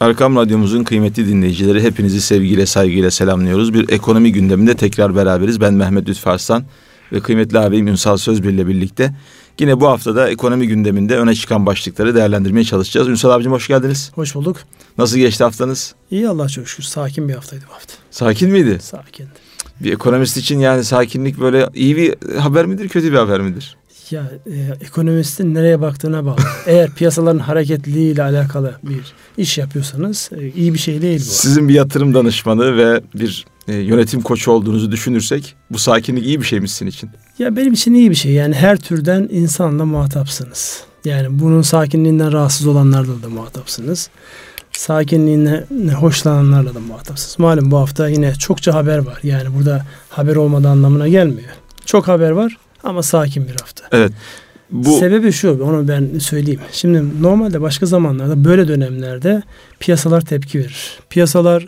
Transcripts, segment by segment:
Erkam Radyomuzun kıymetli dinleyicileri hepinizi sevgiyle saygıyla selamlıyoruz. Bir ekonomi gündeminde tekrar beraberiz. Ben Mehmet Lütfü Arslan ve kıymetli abim Ünsal Sözbir ile birlikte yine bu haftada ekonomi gündeminde öne çıkan başlıkları değerlendirmeye çalışacağız. Ünsal abicim hoş geldiniz. Hoş bulduk. Nasıl geçti haftanız? İyi Allah çok şükür. Sakin bir haftaydı bu hafta. Sakin miydi? Sakin. Bir ekonomist için yani sakinlik böyle iyi bir haber midir, kötü bir haber midir? Ya e, ekonomistin nereye baktığına bağlı. Eğer piyasaların hareketliliğiyle alakalı bir iş yapıyorsanız e, iyi bir şey değil bu. Sizin bir yatırım danışmanı ve bir e, yönetim koçu olduğunuzu düşünürsek bu sakinlik iyi bir şey mi sizin için? Ya benim için iyi bir şey. Yani her türden insanla muhatapsınız. Yani bunun sakinliğinden rahatsız olanlarla da muhatapsınız. Sakinliğine hoşlananlarla da muhatapsınız. Malum bu hafta yine çokça haber var. Yani burada haber olmadığı anlamına gelmiyor. Çok haber var ama sakin bir hafta. Evet. Bu... Sebebi şu onu ben söyleyeyim. Şimdi normalde başka zamanlarda böyle dönemlerde piyasalar tepki verir. Piyasalar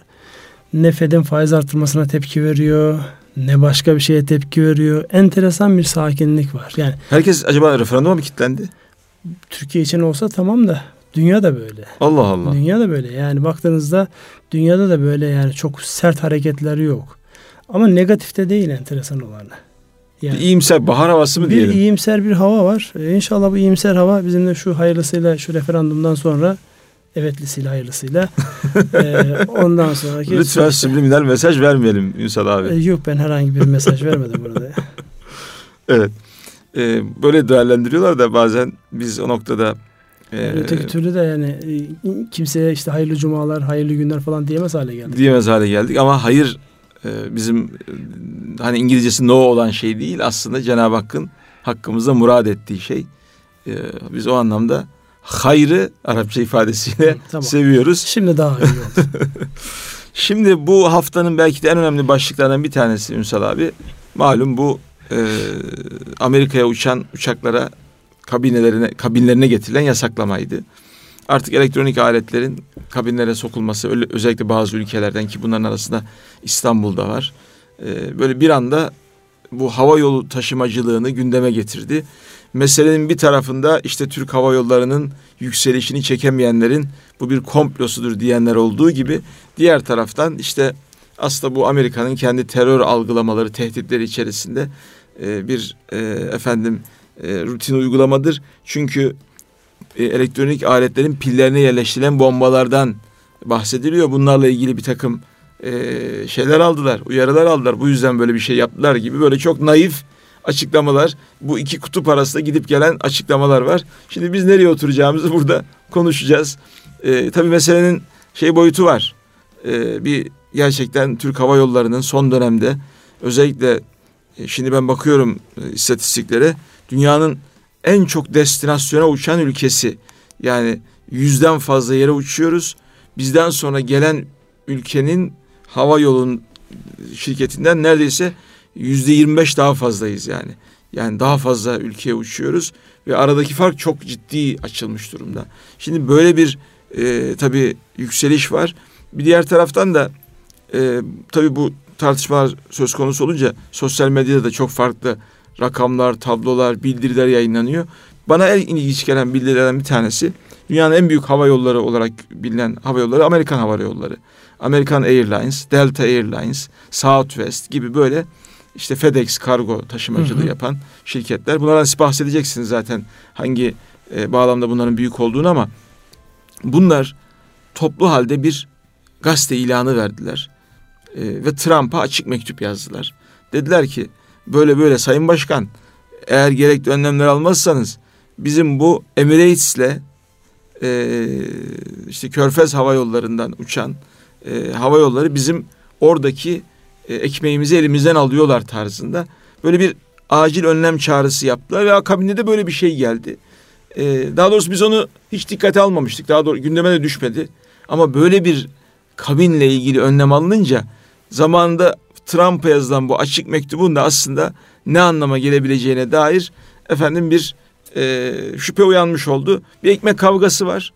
ne Fed'in faiz artırmasına tepki veriyor ne başka bir şeye tepki veriyor. Enteresan bir sakinlik var. Yani herkes acaba referanduma mı kilitlendi? Türkiye için olsa tamam da dünya da böyle. Allah Allah. Dünya da böyle. Yani baktığınızda dünyada da böyle yani çok sert hareketler yok. Ama negatifte değil enteresan olanı. Yani, bir iyimser bahar havası mı bir diyelim? Bir iyimser bir hava var. Ee, inşallah bu iyimser hava bizim de şu hayırlısıyla şu referandumdan sonra evetlisiyle hayırlısıyla e, ondan sonraki Lütfen süreçte... subliminal mesaj vermeyelim Ünsal abi. E, yok ben herhangi bir mesaj vermedim burada. evet. E, böyle değerlendiriyorlar da bazen biz o noktada e, öteki türlü de yani e, kimseye işte hayırlı cumalar, hayırlı günler falan diyemez hale geldik. Diyemez hale geldik ama hayır bizim e, hani İngilizcesi no olan şey değil aslında Cenab-ı Hakk'ın hakkımızda murad ettiği şey. E, biz o anlamda hayrı Arapça ifadesiyle tamam. seviyoruz. Şimdi daha iyi oldu. Şimdi bu haftanın belki de en önemli başlıklarından bir tanesi Ünsal abi. Malum bu e, Amerika'ya uçan uçaklara kabinelerine kabinlerine getirilen yasaklamaydı. Artık elektronik aletlerin kabinlere sokulması özellikle bazı ülkelerden ki bunların arasında İstanbul'da var. E, böyle bir anda bu hava yolu taşımacılığını gündeme getirdi. Meselenin bir tarafında işte Türk Hava Yolları'nın yükselişini çekemeyenlerin bu bir komplosudur diyenler olduğu gibi diğer taraftan işte aslında bu Amerika'nın kendi terör algılamaları, tehditleri içerisinde e, bir e, efendim e, rutin uygulamadır. Çünkü e, elektronik aletlerin pillerine yerleştirilen bombalardan bahsediliyor. Bunlarla ilgili bir takım e, şeyler aldılar, uyarılar aldılar. Bu yüzden böyle bir şey yaptılar gibi böyle çok naif açıklamalar. Bu iki kutup arasında gidip gelen açıklamalar var. Şimdi biz nereye oturacağımızı burada konuşacağız. E, tabii meselenin şey boyutu var. E, bir gerçekten Türk Hava Yolları'nın son dönemde özellikle e, şimdi ben bakıyorum e, istatistiklere dünyanın en çok destinasyona uçan ülkesi. Yani yüzden fazla yere uçuyoruz. Bizden sonra gelen ülkenin hava yolun şirketinden neredeyse yüzde yirmi beş daha fazlayız yani. Yani daha fazla ülkeye uçuyoruz ve aradaki fark çok ciddi açılmış durumda. Şimdi böyle bir e, tabii yükseliş var. Bir diğer taraftan da e, tabii bu tartışmalar söz konusu olunca sosyal medyada da çok farklı rakamlar, tablolar, bildiriler yayınlanıyor. Bana en ilginç gelen bildirilerden bir tanesi dünyanın en büyük hava yolları olarak bilinen hava yolları Amerikan hava yolları. American Airlines, Delta Airlines, Southwest gibi böyle işte FedEx kargo taşımacılığı hı hı. yapan şirketler. Bunlardan siz bahsedeceksiniz zaten hangi e, bağlamda bunların büyük olduğunu ama bunlar toplu halde bir gazete ilanı verdiler. E, ve Trump'a açık mektup yazdılar. Dediler ki böyle böyle Sayın Başkan eğer gerekli önlemler almazsanız bizim bu Emirates'le e, işte Körfez Hava Yolları'ndan uçan e, hava yolları bizim oradaki e, ekmeğimizi elimizden alıyorlar tarzında. Böyle bir acil önlem çağrısı yaptılar ve akabinde de böyle bir şey geldi. E, daha doğrusu biz onu hiç dikkate almamıştık. Daha doğrusu gündeme de düşmedi. Ama böyle bir kabinle ilgili önlem alınınca zamanında Trump'a yazılan bu açık mektubun da aslında ne anlama gelebileceğine dair efendim bir e, şüphe uyanmış oldu. Bir ekmek kavgası var.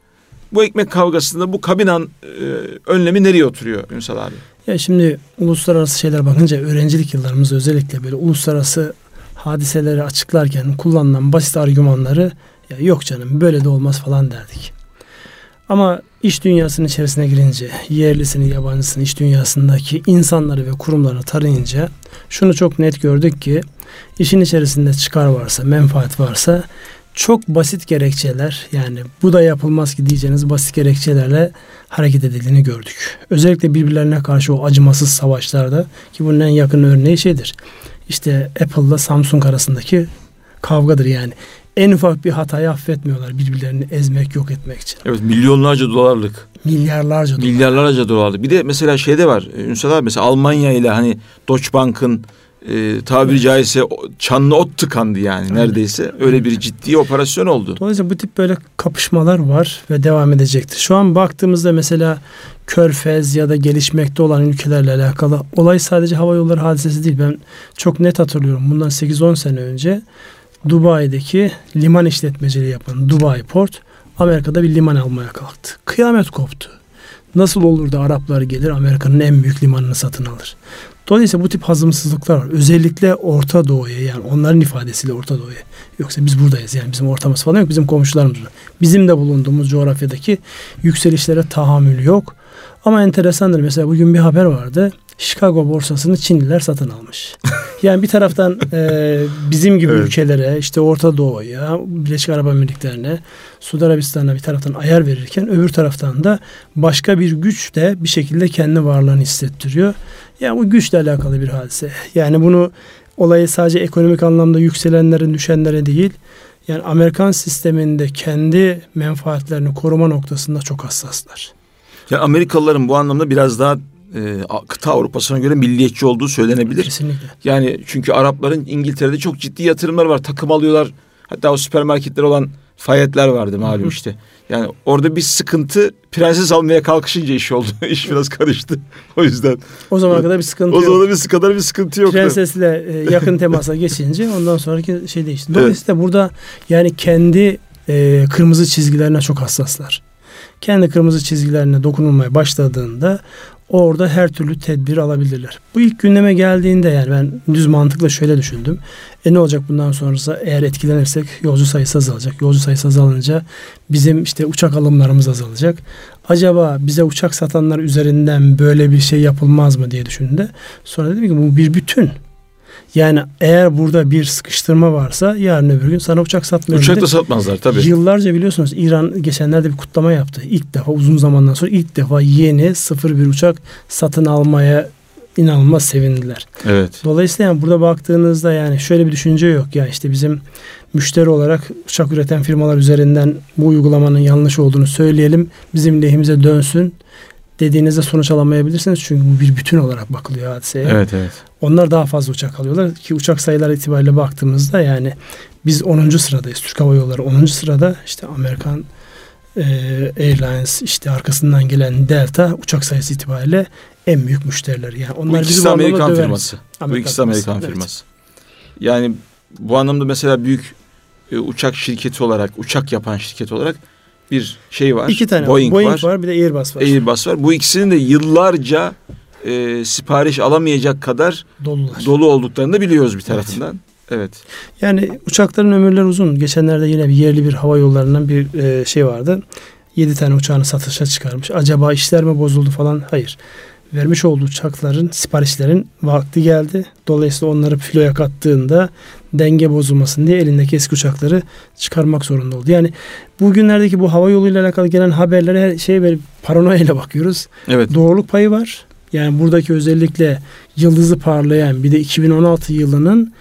Bu ekmek kavgasında bu kabin an, e, önlemi nereye oturuyor Ünsal abi? Ya şimdi uluslararası şeyler bakınca öğrencilik yıllarımız özellikle böyle uluslararası hadiseleri açıklarken kullanılan basit argümanları ya yok canım böyle de olmaz falan derdik. Ama iş dünyasının içerisine girince, yerlisini, yabancısını, iş dünyasındaki insanları ve kurumları tarayınca şunu çok net gördük ki işin içerisinde çıkar varsa, menfaat varsa çok basit gerekçeler yani bu da yapılmaz ki diyeceğiniz basit gerekçelerle hareket edildiğini gördük. Özellikle birbirlerine karşı o acımasız savaşlarda ki bunun en yakın örneği şeydir. İşte Apple'la Samsung arasındaki kavgadır yani. En ufak bir hatayı affetmiyorlar birbirlerini ezmek, yok etmek için. Evet milyonlarca dolarlık. Milyarlarca dolar. Milyarlarca dolarlık. Bir de mesela şeyde var. Ünsal abi mesela Almanya ile hani Deutsche Bank'ın e, tabiri caizse çanlı ot tıkandı yani neredeyse. Öyle bir ciddi operasyon oldu. Dolayısıyla bu tip böyle kapışmalar var ve devam edecektir. Şu an baktığımızda mesela Körfez ya da gelişmekte olan ülkelerle alakalı olay sadece hava yolları hadisesi değil. Ben çok net hatırlıyorum. Bundan 8-10 sene önce Dubai'deki liman işletmeciliği yapan Dubai Port Amerika'da bir liman almaya kalktı. Kıyamet koptu. Nasıl olur da Araplar gelir Amerika'nın en büyük limanını satın alır? Dolayısıyla bu tip hazımsızlıklar var. Özellikle Orta Doğu'ya yani onların ifadesiyle Orta Doğu'ya. Yoksa biz buradayız yani bizim ortamız falan yok. Bizim komşularımız var. Bizim de bulunduğumuz coğrafyadaki yükselişlere tahammül yok. Ama enteresandır. Mesela bugün bir haber vardı. Chicago borsasını Çinliler satın almış. Yani bir taraftan e, bizim gibi evet. ülkelere işte Orta Doğu'ya, Birleşik Arap Emirlikleri'ne, Suudi Arabistan'a bir taraftan ayar verirken öbür taraftan da başka bir güç de bir şekilde kendi varlığını hissettiriyor. Yani bu güçle alakalı bir hadise. Yani bunu olayı sadece ekonomik anlamda yükselenlerin, düşenlere değil, yani Amerikan sisteminde kendi menfaatlerini koruma noktasında çok hassaslar. Yani Amerikalıların bu anlamda biraz daha e, kıta Avrupa'sına göre milliyetçi olduğu söylenebilir. Kesinlikle. Yani çünkü Arapların İngiltere'de çok ciddi yatırımlar var. Takım alıyorlar. Hatta o süpermarketler olan fayetler vardı malum Hı-hı. işte. Yani orada bir sıkıntı prenses almaya kalkışınca iş oldu. iş biraz karıştı. O yüzden. O zamana kadar bir sıkıntı o yok. O zaman bir kadar bir sıkıntı yoktu. Prensesle e, yakın temasa geçince ondan sonraki şey değişti. Dolayısıyla evet. burada yani kendi e, kırmızı çizgilerine çok hassaslar. Kendi kırmızı çizgilerine dokunulmaya başladığında orada her türlü tedbir alabilirler. Bu ilk gündeme geldiğinde yani ben düz mantıkla şöyle düşündüm. E ne olacak bundan sonrası eğer etkilenirsek yolcu sayısı azalacak. Yolcu sayısı azalınca bizim işte uçak alımlarımız azalacak. Acaba bize uçak satanlar üzerinden böyle bir şey yapılmaz mı diye düşündü. Sonra dedim ki bu bir bütün. Yani eğer burada bir sıkıştırma varsa yarın öbür gün sana uçak satmıyor. Uçak da satmazlar tabii. Yıllarca biliyorsunuz İran geçenlerde bir kutlama yaptı. İlk defa uzun zamandan sonra ilk defa yeni sıfır bir uçak satın almaya inanılmaz sevindiler. Evet. Dolayısıyla yani burada baktığınızda yani şöyle bir düşünce yok ya işte bizim müşteri olarak uçak üreten firmalar üzerinden bu uygulamanın yanlış olduğunu söyleyelim. Bizim lehimize dönsün dediğinizde sonuç alamayabilirsiniz. Çünkü bu bir bütün olarak bakılıyor hadiseye. Evet evet. Onlar daha fazla uçak alıyorlar ki uçak sayıları itibariyle baktığımızda yani biz 10. sıradayız. Türk Hava Yolları 10. sırada işte Amerikan e, Airlines işte arkasından gelen Delta uçak sayısı itibariyle en büyük müşteriler. Yani onlar bu ikisi Amerikan firması. Amerikan bu ikisi Amerikan firması. firması. Evet. Yani bu anlamda mesela büyük e, uçak şirketi olarak, uçak yapan şirket olarak bir şey var. İki tane Boeing, Boeing var. var bir de Airbus var. Airbus var. Bu ikisinin de yıllarca e, sipariş alamayacak kadar Dolular. dolu olduklarını da biliyoruz bir tarafından. Evet. Evet. Yani uçakların ömürleri uzun. Geçenlerde yine bir yerli bir hava yollarından bir e, şey vardı. Yedi tane uçağını satışa çıkarmış. Acaba işler mi bozuldu falan? Hayır vermiş olduğu uçakların, siparişlerin vakti geldi. Dolayısıyla onları filoya kattığında denge bozulmasın diye elindeki eski uçakları çıkarmak zorunda oldu. Yani bugünlerdeki bu hava yoluyla alakalı gelen haberlere her şeye böyle paranoyayla bakıyoruz. Evet. Doğruluk payı var. Yani buradaki özellikle yıldızı parlayan bir de 2016 yılının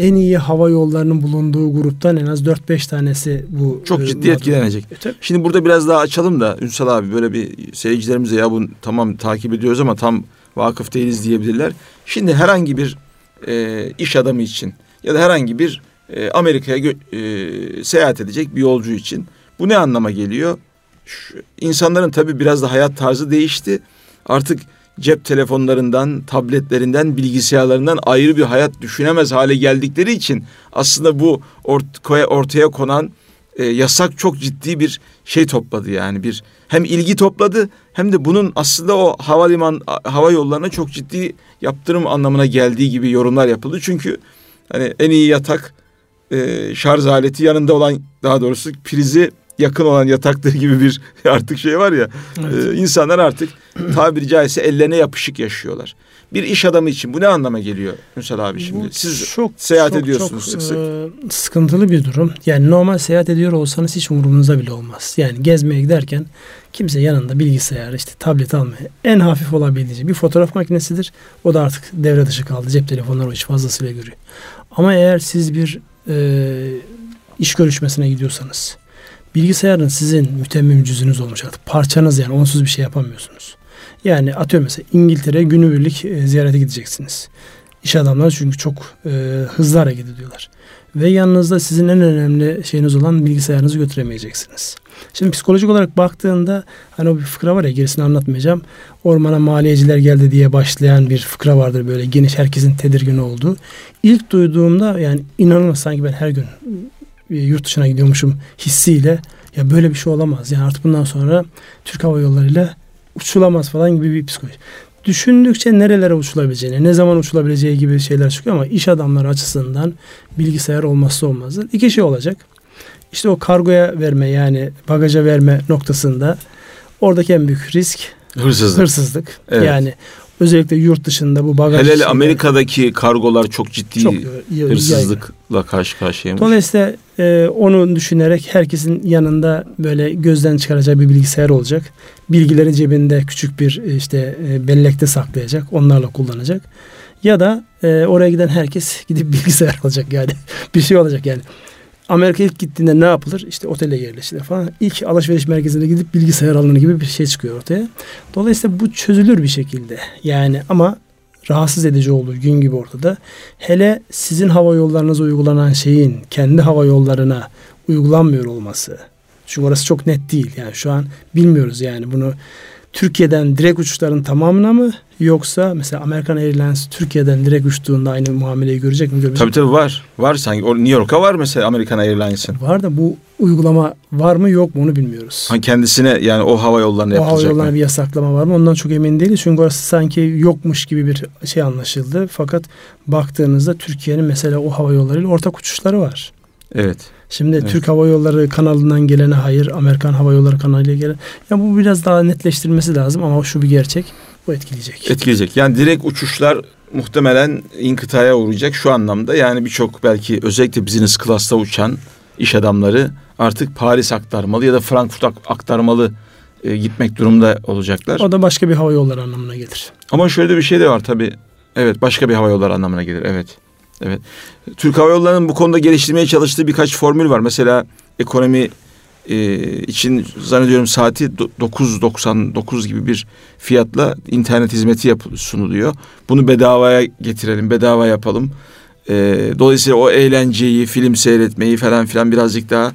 en iyi hava yollarının bulunduğu gruptan en az 4-5 tanesi bu. Çok e, ciddi etkilenecek. E, Şimdi burada biraz daha açalım da Ünsal abi böyle bir seyircilerimize ya bunu tamam takip ediyoruz ama tam vakıf değiliz diyebilirler. Şimdi herhangi bir e, iş adamı için ya da herhangi bir e, Amerika'ya e, seyahat edecek bir yolcu için bu ne anlama geliyor? Şu, insanların tabii biraz da hayat tarzı değişti. Artık cep telefonlarından, tabletlerinden, bilgisayarlarından ayrı bir hayat düşünemez hale geldikleri için aslında bu ortaya, ortaya konan e, yasak çok ciddi bir şey topladı yani bir hem ilgi topladı hem de bunun aslında o havaliman hava yollarına çok ciddi yaptırım anlamına geldiği gibi yorumlar yapıldı. Çünkü hani en iyi yatak e, şarj aleti yanında olan daha doğrusu prizi yakın olan yataklığı gibi bir artık şey var ya. Evet. E, insanlar artık tabiri caizse ellerine yapışık yaşıyorlar. Bir iş adamı için bu ne anlama geliyor Ünsal abi şimdi? Bu Siz çok, seyahat çok, ediyorsunuz çok, sık sık. e, sıkıntılı bir durum. Yani normal seyahat ediyor olsanız hiç umurunuzda bile olmaz. Yani gezmeye giderken kimse yanında bilgisayar, işte tablet almaya en hafif olabildiğince bir fotoğraf makinesidir. O da artık devre dışı kaldı. Cep telefonları o iş fazlasıyla görüyor. Ama eğer siz bir e, iş görüşmesine gidiyorsanız bilgisayarın sizin mütemmim cüzünüz olmuş artık. Parçanız yani onsuz bir şey yapamıyorsunuz. Yani atıyorum mesela İngiltere günübirlik e, ziyarete gideceksiniz. İş adamları çünkü çok e, hızlı hareket ediyorlar. Ve yanınızda sizin en önemli şeyiniz olan bilgisayarınızı götüremeyeceksiniz. Şimdi psikolojik olarak baktığında hani o bir fıkra var ya gerisini anlatmayacağım. Ormana maliyeciler geldi diye başlayan bir fıkra vardır böyle geniş herkesin tedirgin olduğu. İlk duyduğumda yani inanılmaz sanki ben her gün yurt dışına gidiyormuşum hissiyle ya böyle bir şey olamaz. Yani artık bundan sonra Türk Hava Yolları ile uçulamaz falan gibi bir psikoloji. Düşündükçe nerelere uçulabileceğini, ne zaman uçulabileceği gibi şeyler çıkıyor ama iş adamları açısından bilgisayar olmazsa olmazdır. İki şey olacak. İşte o kargoya verme yani bagaja verme noktasında oradaki en büyük risk Hırsızlık. hırsızlık. Evet. Yani özellikle yurt dışında bu bagaj Hele Amerika'daki kargolar çok ciddi çok yaygın. hırsızlıkla karşı karşıyaymış. Dolayısıyla e, onu düşünerek herkesin yanında böyle gözden çıkaracağı bir bilgisayar olacak. Bilgileri cebinde küçük bir e, işte e, bellekte saklayacak. Onlarla kullanacak. Ya da e, oraya giden herkes gidip bilgisayar alacak yani. bir şey olacak yani. Amerika ilk gittiğinde ne yapılır? İşte otele yerleşilir falan. İlk alışveriş merkezine gidip bilgisayar alınır gibi bir şey çıkıyor ortaya. Dolayısıyla bu çözülür bir şekilde. Yani ama rahatsız edici olduğu gün gibi ortada. Hele sizin hava yollarınıza uygulanan şeyin kendi hava yollarına uygulanmıyor olması. Çünkü orası çok net değil. Yani şu an bilmiyoruz yani bunu Türkiye'den direkt uçuşların tamamına mı yoksa mesela American Airlines Türkiye'den direkt uçtuğunda aynı muameleyi görecek mi? Görmeyecek Tabii tabii var. Var sanki. O New York'a var mesela American Airlines'ın. mi? Var da bu uygulama var mı yok mu onu bilmiyoruz. Ha, kendisine yani o hava yollarına O hava yapılacak yollarına mı? bir yasaklama var mı? Ondan çok emin değiliz. Çünkü orası sanki yokmuş gibi bir şey anlaşıldı. Fakat baktığınızda Türkiye'nin mesela o hava yollarıyla ortak uçuşları var. Evet. Şimdi Evet. Türk Hava Yolları kanalından gelene hayır, Amerikan Hava Yolları kanalıyla gelen. Ya bu biraz daha netleştirilmesi lazım ama şu bir gerçek. Bu etkileyecek. Etkileyecek. Yani direkt uçuşlar muhtemelen inkıtaya uğrayacak şu anlamda. Yani birçok belki özellikle business class'ta uçan iş adamları artık Paris aktarmalı ya da Frankfurt ak- aktarmalı e, gitmek durumda olacaklar. O da başka bir hava yolları anlamına gelir. Ama şöyle bir şey de var tabii. Evet başka bir hava yolları anlamına gelir. Evet. Evet. Türk Hava Yolları'nın bu konuda geliştirmeye çalıştığı birkaç formül var. Mesela ekonomi e, için zannediyorum saati do- 9.99 gibi bir fiyatla internet hizmeti yap- sunuluyor. Bunu bedavaya getirelim, bedava yapalım. E, dolayısıyla o eğlenceyi, film seyretmeyi falan filan birazcık daha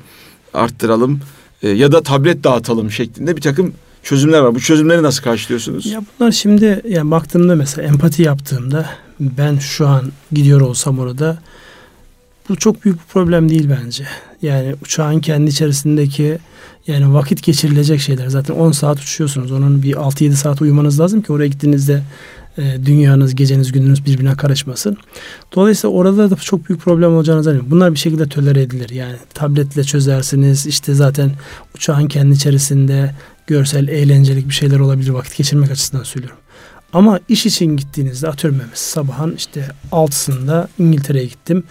arttıralım. E, ya da tablet dağıtalım şeklinde bir takım çözümler var. Bu çözümleri nasıl karşılıyorsunuz? Ya bunlar şimdi yani baktığımda mesela empati yaptığımda ben şu an gidiyor olsam orada bu çok büyük bir problem değil bence. Yani uçağın kendi içerisindeki yani vakit geçirilecek şeyler. Zaten 10 saat uçuyorsunuz. Onun bir 6-7 saat uyumanız lazım ki oraya gittiğinizde e, dünyanız, geceniz, gününüz birbirine karışmasın. Dolayısıyla orada da çok büyük problem olacağını zannediyorum. Bunlar bir şekilde tolere edilir. Yani tabletle çözersiniz. İşte zaten uçağın kendi içerisinde görsel, eğlencelik bir şeyler olabilir vakit geçirmek açısından söylüyorum. Ama iş için gittiğinizde atıyorum mesela sabahın işte 6'sında İngiltere'ye gittim.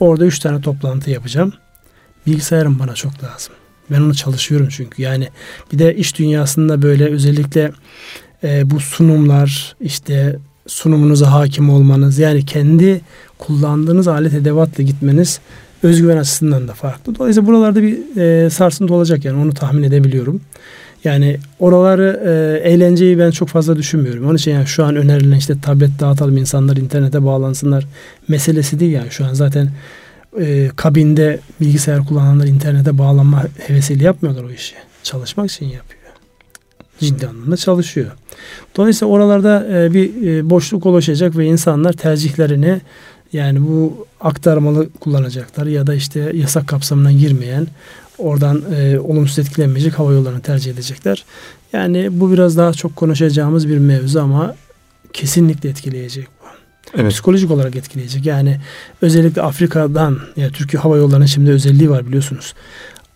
Orada 3 tane toplantı yapacağım. Bilgisayarım bana çok lazım. Ben onu çalışıyorum çünkü. Yani bir de iş dünyasında böyle özellikle e, bu sunumlar işte sunumunuza hakim olmanız yani kendi kullandığınız alet edevatla gitmeniz özgüven açısından da farklı. Dolayısıyla buralarda bir e, sarsıntı olacak yani onu tahmin edebiliyorum. Yani oraları e, eğlenceyi ben çok fazla düşünmüyorum. Onun için yani şu an önerilen işte tablet dağıtalım insanlar internete bağlansınlar meselesi değil yani. Şu an zaten e, kabinde bilgisayar kullananlar internete bağlanma hevesiyle yapmıyorlar o işi. Çalışmak için yapıyor. Ciddi anlamda çalışıyor. Dolayısıyla oralarda e, bir e, boşluk oluşacak ve insanlar tercihlerini yani bu aktarmalı kullanacaklar ya da işte yasak kapsamına girmeyen oradan e, olumsuz etkilenmeyecek hava yollarını tercih edecekler. Yani bu biraz daha çok konuşacağımız bir mevzu ama kesinlikle etkileyecek bu. Evet. Psikolojik olarak etkileyecek. Yani özellikle Afrika'dan ya Türkiye Hava Yolları'nın şimdi özelliği var biliyorsunuz.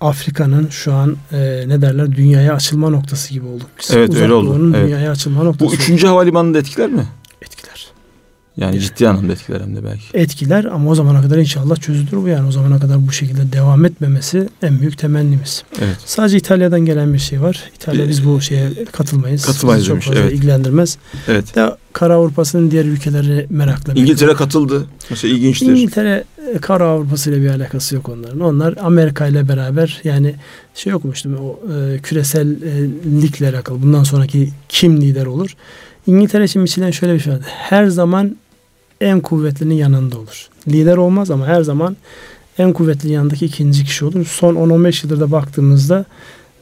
Afrika'nın şu an e, ne derler dünyaya açılma noktası gibi olduk biz. Evet, Uzak öyle oldu. Evet. dünyaya açılma noktası. Bu üçüncü havalimanını da etkiler mi? Yani ciddi anlamda etkiler hem de belki. Etkiler ama o zamana kadar inşallah çözülür bu yani. O zamana kadar bu şekilde devam etmemesi en büyük temennimiz. Evet. Sadece İtalya'dan gelen bir şey var. İtalya Bir- biz bu şeye katılmayız. Katılmayız Bizi çok demiş, fazla evet. ilgilendirmez. Evet. De Kara Avrupa'sının diğer ülkeleri merakla İngiltere katıldı. Mesela ilginçtir. İngiltere e, Kara Avrupası ile bir alakası yok onların. Onlar Amerika ile beraber yani şey okumuştum o e, küresellikle alakalı bundan sonraki kim lider olur. İngiltere için biçilen şöyle bir şey vardı. Her zaman en kuvvetlinin yanında olur. Lider olmaz ama her zaman en kuvvetli yanındaki ikinci kişi olur. Son 10-15 yıldır da baktığımızda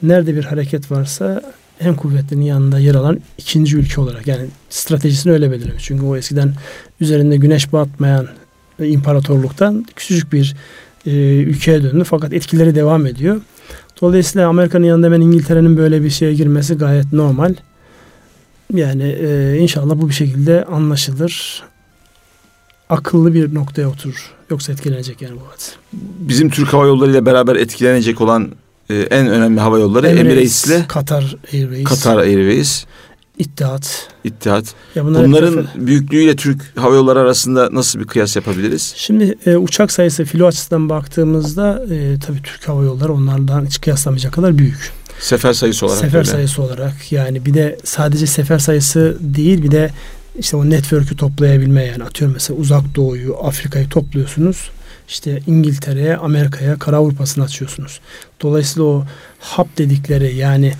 nerede bir hareket varsa en kuvvetlinin yanında yer alan ikinci ülke olarak yani stratejisini öyle belirlemiş. Çünkü o eskiden üzerinde güneş batmayan imparatorluktan küçücük bir e, ülkeye döndü fakat etkileri devam ediyor. Dolayısıyla Amerika'nın yanında hemen İngiltere'nin böyle bir şeye girmesi gayet normal. Yani e, inşallah bu bir şekilde anlaşılır. Akıllı bir noktaya oturur. Yoksa etkilenecek yani bu hadise. Bizim Türk Hava Yolları ile beraber etkilenecek olan e, en önemli hava yolları Emirates ile Katar Airways, Katar Airways, İttihat. İttihat. Ya bunlar Bunların kafa- büyüklüğüyle Türk Hava Yolları arasında nasıl bir kıyas yapabiliriz? Şimdi e, uçak sayısı filo açısından baktığımızda e, tabii Türk Hava Yolları onlardan hiç kıyaslamayacak kadar büyük. Sefer sayısı olarak sefer öyle. sayısı olarak yani bir de sadece sefer sayısı değil bir de işte o network'ü toplayabilme yani atıyorum mesela uzak doğuyu Afrika'yı topluyorsunuz işte İngiltere'ye Amerika'ya Kara Avrupa'sını açıyorsunuz. Dolayısıyla o hub dedikleri yani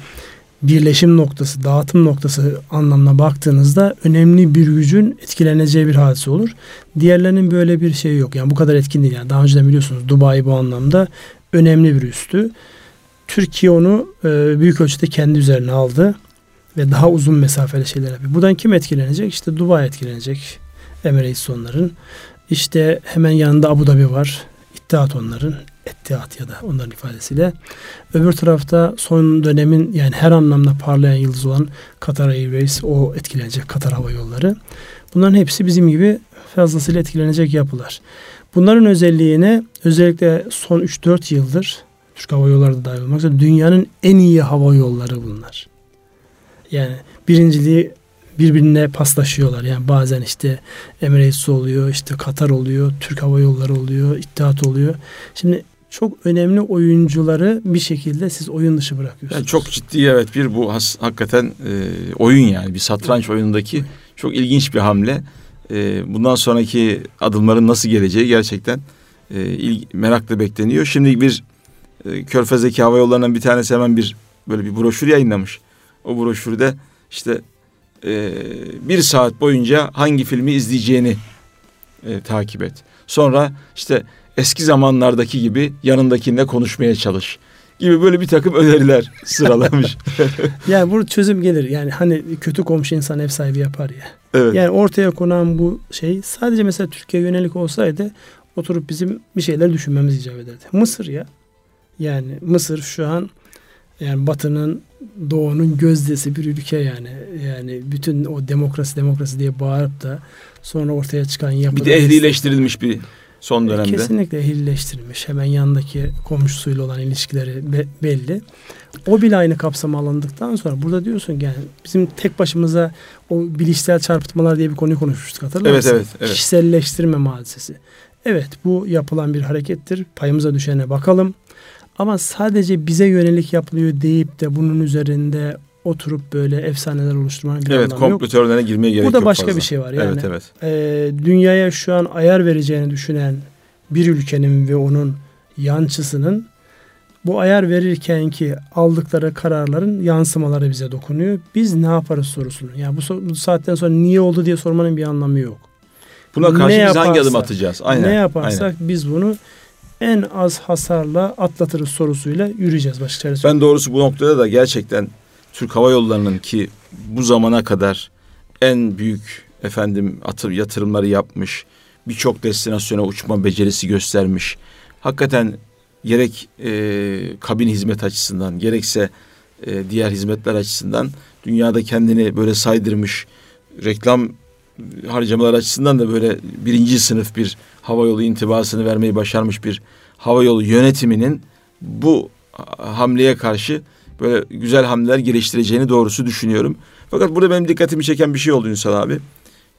birleşim noktası, dağıtım noktası anlamına baktığınızda önemli bir gücün etkileneceği bir hadise olur. Diğerlerinin böyle bir şeyi yok. Yani bu kadar etkin değil. Yani daha önceden biliyorsunuz Dubai bu anlamda önemli bir üstü. Türkiye onu e, büyük ölçüde kendi üzerine aldı ve daha uzun mesafeli şeyler yapıyor. Buradan kim etkilenecek? İşte Dubai etkilenecek. Emirates onların. İşte hemen yanında Abu Dhabi var. İttihat onların. Ettihat ya da onların ifadesiyle. Öbür tarafta son dönemin yani her anlamda parlayan yıldız olan Katar Airways o etkilenecek Katar Hava Yolları. Bunların hepsi bizim gibi fazlasıyla etkilenecek yapılar. Bunların özelliğine özellikle son 3-4 yıldır Türk Hava Yolları da dahil olmak üzere dünyanın en iyi hava yolları bunlar. Yani birinciliği birbirine paslaşıyorlar. Yani bazen işte Emirates oluyor, işte Katar oluyor, Türk Hava Yolları oluyor, İttihat oluyor. Şimdi çok önemli oyuncuları bir şekilde siz oyun dışı bırakıyorsunuz. Yani çok ciddi evet bir bu has, hakikaten e, oyun yani bir satranç oyunundaki çok ilginç bir hamle. E, bundan sonraki adımların nasıl geleceği gerçekten e, il, merakla bekleniyor. Şimdi bir e, Körfez'deki hava yollarından bir tanesi hemen bir böyle bir broşür yayınlamış. O broşürde işte e, bir saat boyunca hangi filmi izleyeceğini e, takip et. Sonra işte eski zamanlardaki gibi yanındakinle konuşmaya çalış gibi böyle bir takım öneriler sıralamış. Yani bu çözüm gelir. Yani hani kötü komşu insan ev sahibi yapar ya. evet. Yani ortaya konan bu şey sadece mesela Türkiye yönelik olsaydı oturup bizim bir şeyler düşünmemiz icap ederdi. Mısır ya. Yani Mısır şu an yani Batı'nın Doğu'nun gözdesi bir ülke yani. Yani bütün o demokrasi demokrasi diye bağırıp da sonra ortaya çıkan yapı. bir de ehlileştirilmiş bir son dönemde. Kesinlikle ehlileştirilmiş. Hemen yandaki komşusuyla olan ilişkileri be- belli. O bile aynı kapsama alındıktan sonra burada diyorsun yani bizim tek başımıza o bilişsel çarpıtmalar diye bir konuyu konuşmuştuk hatırlar Evet, mısın? evet, evet. Kişiselleştirme hadisesi. Evet bu yapılan bir harekettir. Payımıza düşene bakalım. Ama sadece bize yönelik yapılıyor deyip de bunun üzerinde oturup böyle efsaneler oluşturmanın bir Evet anlamı yok. komplo teorilerine girmeye gerek yok Burada başka fazla. bir şey var yani. Evet evet. Ee, dünyaya şu an ayar vereceğini düşünen bir ülkenin ve onun yançısının bu ayar verirken ki aldıkları kararların yansımaları bize dokunuyor. Biz ne yaparız sorusunu. Yani bu, bu saatten sonra niye oldu diye sormanın bir anlamı yok. Buna karşı Ne biz hangi adım atacağız? Aynen. ne yaparsak aynen. biz bunu en az hasarla atlatırız sorusuyla yürüyeceğiz başka çaresi. Ben doğrusu bu noktada da gerçekten Türk Hava Yolları'nın ki bu zamana kadar en büyük efendim atır, yatırımları yapmış, birçok destinasyona uçma becerisi göstermiş. Hakikaten gerek e, kabin hizmet açısından gerekse e, diğer hizmetler açısından dünyada kendini böyle saydırmış reklam harcamalar açısından da böyle birinci sınıf bir havayolu intibasını vermeyi başarmış bir havayolu yönetiminin bu hamleye karşı böyle güzel hamleler geliştireceğini doğrusu düşünüyorum. Fakat burada benim dikkatimi çeken bir şey oldu Ünsal abi.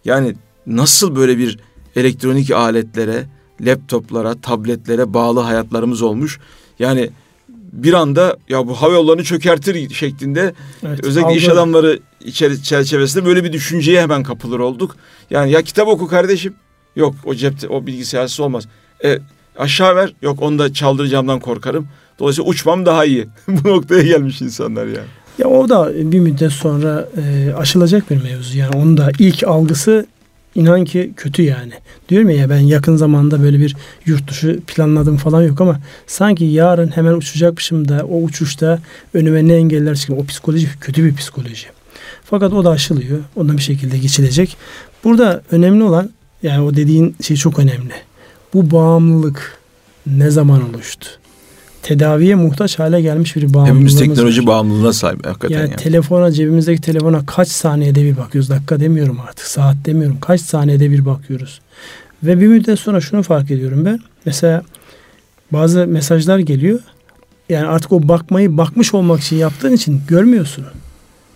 Yani nasıl böyle bir elektronik aletlere, laptoplara, tabletlere bağlı hayatlarımız olmuş. Yani bir anda ya bu hava yollarını çökertir şeklinde evet, özellikle aldı. iş adamları içeri çerçevesinde böyle bir düşünceye hemen kapılır olduk. Yani ya kitap oku kardeşim. Yok o cepte o bilgisayarsız olmaz. E, aşağı ver. Yok onu da çaldıracağımdan korkarım. Dolayısıyla uçmam daha iyi. bu noktaya gelmiş insanlar yani. Ya o da bir müddet sonra e, aşılacak bir mevzu. Yani onun da ilk algısı inan ki kötü yani. Diyorum ya ben yakın zamanda böyle bir yurt dışı planladım falan yok ama sanki yarın hemen uçacakmışım da o uçuşta önüme ne engeller çıkıyor. O psikoloji kötü bir psikoloji. Fakat o da aşılıyor. Ondan bir şekilde geçilecek. Burada önemli olan yani o dediğin şey çok önemli. Bu bağımlılık ne zaman oluştu? Tedaviye muhtaç hale gelmiş bir bağımlılığımız Hepimiz teknoloji var. bağımlılığına sahip hakikaten yani. yani. telefona cebimizdeki telefona kaç saniyede bir bakıyoruz. Dakika demiyorum artık saat demiyorum. Kaç saniyede bir bakıyoruz. Ve bir müddet sonra şunu fark ediyorum ben. Mesela bazı mesajlar geliyor. Yani artık o bakmayı bakmış olmak için yaptığın için görmüyorsun.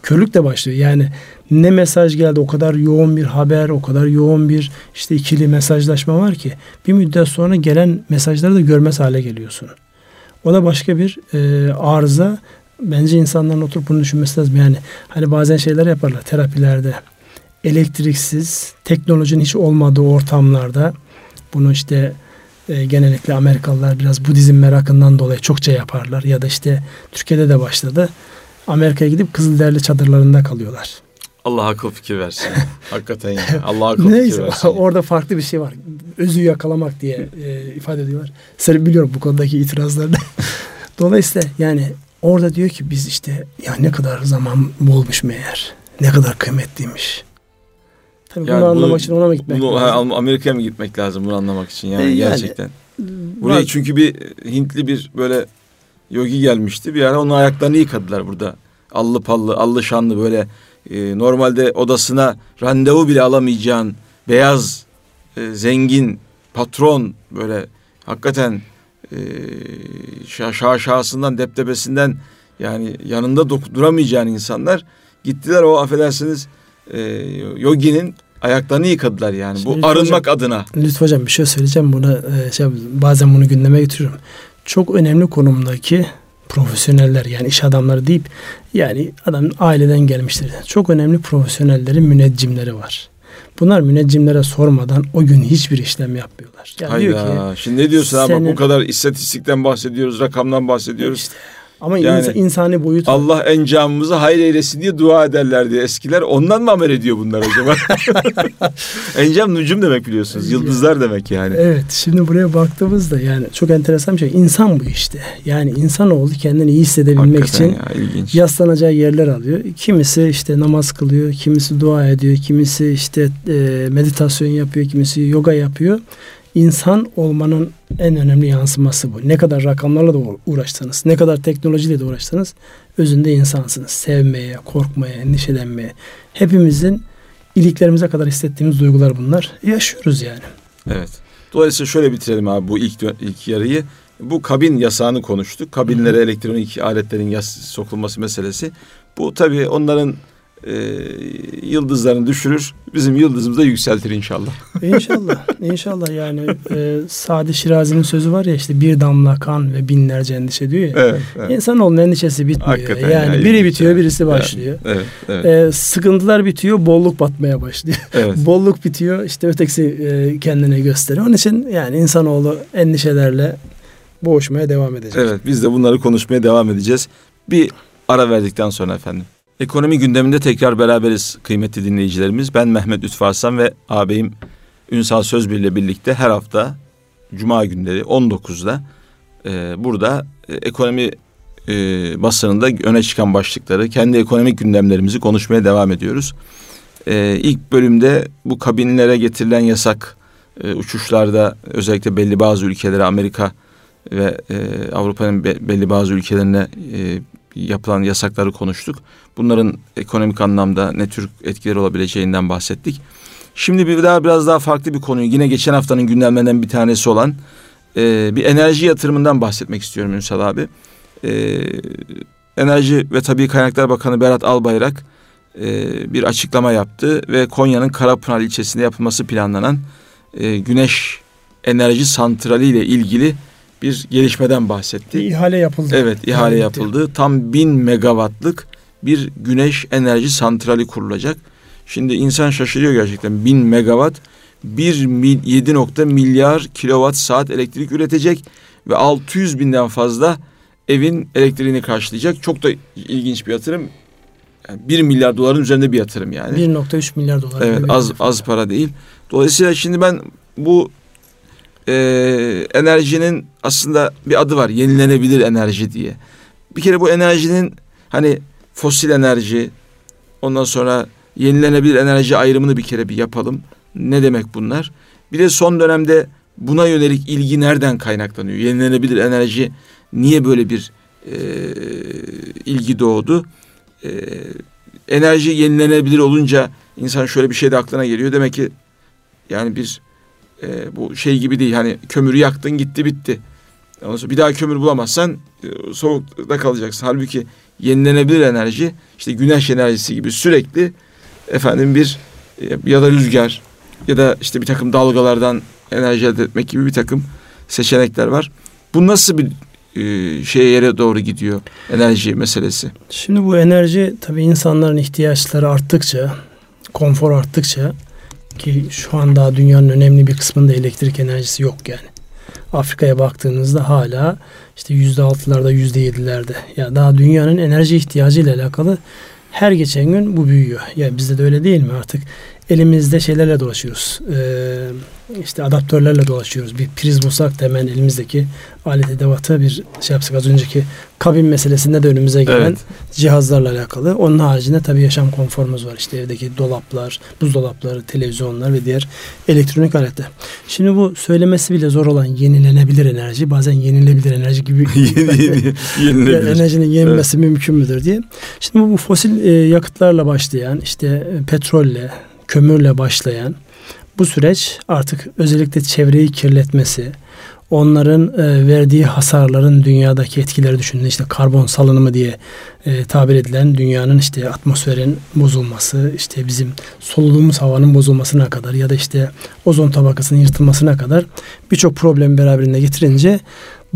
Körlük de başlıyor. Yani ne mesaj geldi o kadar yoğun bir haber, o kadar yoğun bir işte ikili mesajlaşma var ki bir müddet sonra gelen mesajları da görmez hale geliyorsun. O da başka bir e, arıza. Bence insanların oturup bunu düşünmesi lazım. Yani hani bazen şeyler yaparlar terapilerde. Elektriksiz, teknolojinin hiç olmadığı ortamlarda bunu işte e, genellikle Amerikalılar biraz Budizm merakından dolayı çokça yaparlar. Ya da işte Türkiye'de de başladı. Amerika'ya gidip Kızılderili çadırlarında kalıyorlar. Allah akıl fikir versin. Hakikaten ya. Allah akıl Neyse, fikir versin. Orada farklı bir şey var. Özü yakalamak diye e, ifade ediyorlar. Sen biliyorum bu konudaki itirazlarını. Dolayısıyla yani orada diyor ki biz işte ya ne kadar zaman bolmuş meğer. Ne kadar kıymetliymiş. Tabii yani bunu, bunu anlamak için ona mı gitmek bunu, lazım? Amerika'ya mı gitmek lazım bunu anlamak için yani, e, yani gerçekten. Buraya çünkü bir Hintli bir böyle yogi gelmişti. Bir ara onun ayaklarını yıkadılar burada. Allı pallı, allı şanlı böyle e, normalde odasına randevu bile alamayacağın beyaz, e, zengin, patron böyle hakikaten e, şaşasından, deptebesinden yani yanında duramayacağın insanlar gittiler o affedersiniz e, yoginin ayaklarını yıkadılar yani Şimdi bu arınmak hocam, adına. Lütfü hocam bir şey söyleyeceğim buna e, şey, bazen bunu gündeme getiriyorum. Çok önemli konumdaki profesyoneller yani iş adamları deyip yani adam aileden gelmiştir. Çok önemli profesyonellerin müneccimleri var. Bunlar müneccimlere sormadan o gün hiçbir işlem yapmıyorlar. Yani Hayda. Diyor ki, Şimdi ne diyorsun senin, abi? Bu kadar istatistikten bahsediyoruz, rakamdan bahsediyoruz. İşte ama yani, ins- insani boyut Allah encamımızı hayır eylesin diye dua ederler diye eskiler. Ondan mı amel ediyor bunlar acaba? Encam nucum demek biliyorsunuz. Yıldızlar demek yani. Evet. Şimdi buraya baktığımızda yani çok enteresan bir şey. İnsan bu işte. Yani insan oldu kendini iyi hissedebilmek Hakikaten için ya, ilginç. yaslanacağı yerler alıyor. Kimisi işte namaz kılıyor, kimisi dua ediyor, kimisi işte e, meditasyon yapıyor, kimisi yoga yapıyor insan olmanın en önemli yansıması bu. Ne kadar rakamlarla da uğraşsanız, ne kadar teknolojiyle de uğraşsanız özünde insansınız. Sevmeye, korkmaya, endişelenmeye. Hepimizin iliklerimize kadar hissettiğimiz duygular bunlar. Yaşıyoruz yani. Evet. Dolayısıyla şöyle bitirelim abi bu ilk ilk yarıyı. Bu kabin yasağını konuştuk. Kabinlere Hı-hı. elektronik aletlerin yas sokulması meselesi. Bu tabii onların e, yıldızlarını düşürür. Bizim yıldızımızı da yükseltir inşallah. İnşallah. İnşallah yani e, Sadi Şirazi'nin sözü var ya işte bir damla kan ve binlerce endişe diyor ya. Evet, evet. İnsanoğlunun endişesi bitmiyor. Hakikaten yani ya, biri bitiyor yani. birisi başlıyor. Evet, evet, evet. E, sıkıntılar bitiyor bolluk batmaya başlıyor. Evet. bolluk bitiyor işte ötekisi e, kendine gösteriyor. Onun için yani insanoğlu endişelerle boğuşmaya devam edecek. Evet biz de bunları konuşmaya devam edeceğiz. Bir ara verdikten sonra efendim. Ekonomi gündeminde tekrar beraberiz kıymetli dinleyicilerimiz. Ben Mehmet Lütfü Arslan ve ağabeyim Ünsal Sözbir ile birlikte her hafta Cuma günleri 19'da e, burada e, ekonomi e, basınında öne çıkan başlıkları, kendi ekonomik gündemlerimizi konuşmaya devam ediyoruz. E, ilk bölümde bu kabinlere getirilen yasak e, uçuşlarda özellikle belli bazı ülkelere Amerika ve e, Avrupa'nın be, belli bazı ülkelerine e, yapılan yasakları konuştuk. Bunların ekonomik anlamda ne tür etkileri olabileceğinden bahsettik. Şimdi bir daha biraz daha farklı bir konuyu yine geçen haftanın gündemlerinden bir tanesi olan e, bir enerji yatırımından bahsetmek istiyorum Ünsal abi. e, Enerji ve Tabi Kaynaklar Bakanı Berat Albayrak e, bir açıklama yaptı ve Konya'nın Karapınar ilçesinde yapılması planlanan e, güneş enerji santrali ile ilgili bir gelişmeden bahsetti. İhale yapıldı. Evet, ihale yapıldı. Tam bin megawattlık bir güneş enerji santrali kurulacak. Şimdi insan şaşırıyor gerçekten. Bin megawatt 1 7 nokta milyar kilowatt saat elektrik üretecek ve 600 binden fazla evin elektriğini karşılayacak. Çok da ilginç bir yatırım. Yani 1 milyar doların üzerinde bir yatırım yani. 1.3 milyar dolar. Evet az az para değil. Dolayısıyla şimdi ben bu e, enerjinin aslında bir adı var. Yenilenebilir enerji diye. Bir kere bu enerjinin hani fosil enerji ondan sonra yenilenebilir enerji ayrımını bir kere bir yapalım. Ne demek bunlar? Bir de son dönemde buna yönelik ilgi nereden kaynaklanıyor? Yenilenebilir enerji niye böyle bir e, ilgi doğdu? E, enerji yenilenebilir olunca insan şöyle bir şey de aklına geliyor. Demek ki yani bir e, bu şey gibi değil hani kömürü yaktın gitti bitti. Ondan sonra bir daha kömür bulamazsan e, soğukta kalacaksın. Halbuki yenilenebilir enerji işte güneş enerjisi gibi sürekli efendim bir e, ya da rüzgar ya da işte bir takım dalgalardan enerji elde etmek gibi bir takım seçenekler var. Bu nasıl bir e, şeye yere doğru gidiyor enerji meselesi? Şimdi bu enerji tabii insanların ihtiyaçları arttıkça, konfor arttıkça ki şu an daha dünyanın önemli bir kısmında elektrik enerjisi yok yani. Afrika'ya baktığınızda hala işte yüzde altılarda yüzde yedilerde. Ya daha dünyanın enerji ihtiyacı ile alakalı her geçen gün bu büyüyor. Ya bizde de öyle değil mi artık? Elimizde şeylerle dolaşıyoruz. Ee, işte adaptörlerle dolaşıyoruz. Bir priz bulsak da hemen elimizdeki alet edevatı bir şey yapsak az önceki kabin meselesinde de önümüze gelen evet. cihazlarla alakalı. Onun haricinde tabii yaşam konforumuz var. İşte evdeki dolaplar, buzdolapları, televizyonlar ve diğer elektronik aletler. Şimdi bu söylemesi bile zor olan yenilenebilir enerji bazen yenilebilir enerji gibi yeni, yeni, yenilebilir. enerjinin yenilmesi evet. mümkün müdür diye. Şimdi bu fosil e, yakıtlarla başlayan işte e, petrolle, kömürle başlayan bu süreç artık özellikle çevreyi kirletmesi, onların e, verdiği hasarların dünyadaki etkileri düşünün. İşte karbon salınımı diye e, tabir edilen dünyanın işte atmosferin bozulması, işte bizim soluduğumuz havanın bozulmasına kadar ya da işte ozon tabakasının yırtılmasına kadar birçok problemi beraberinde getirince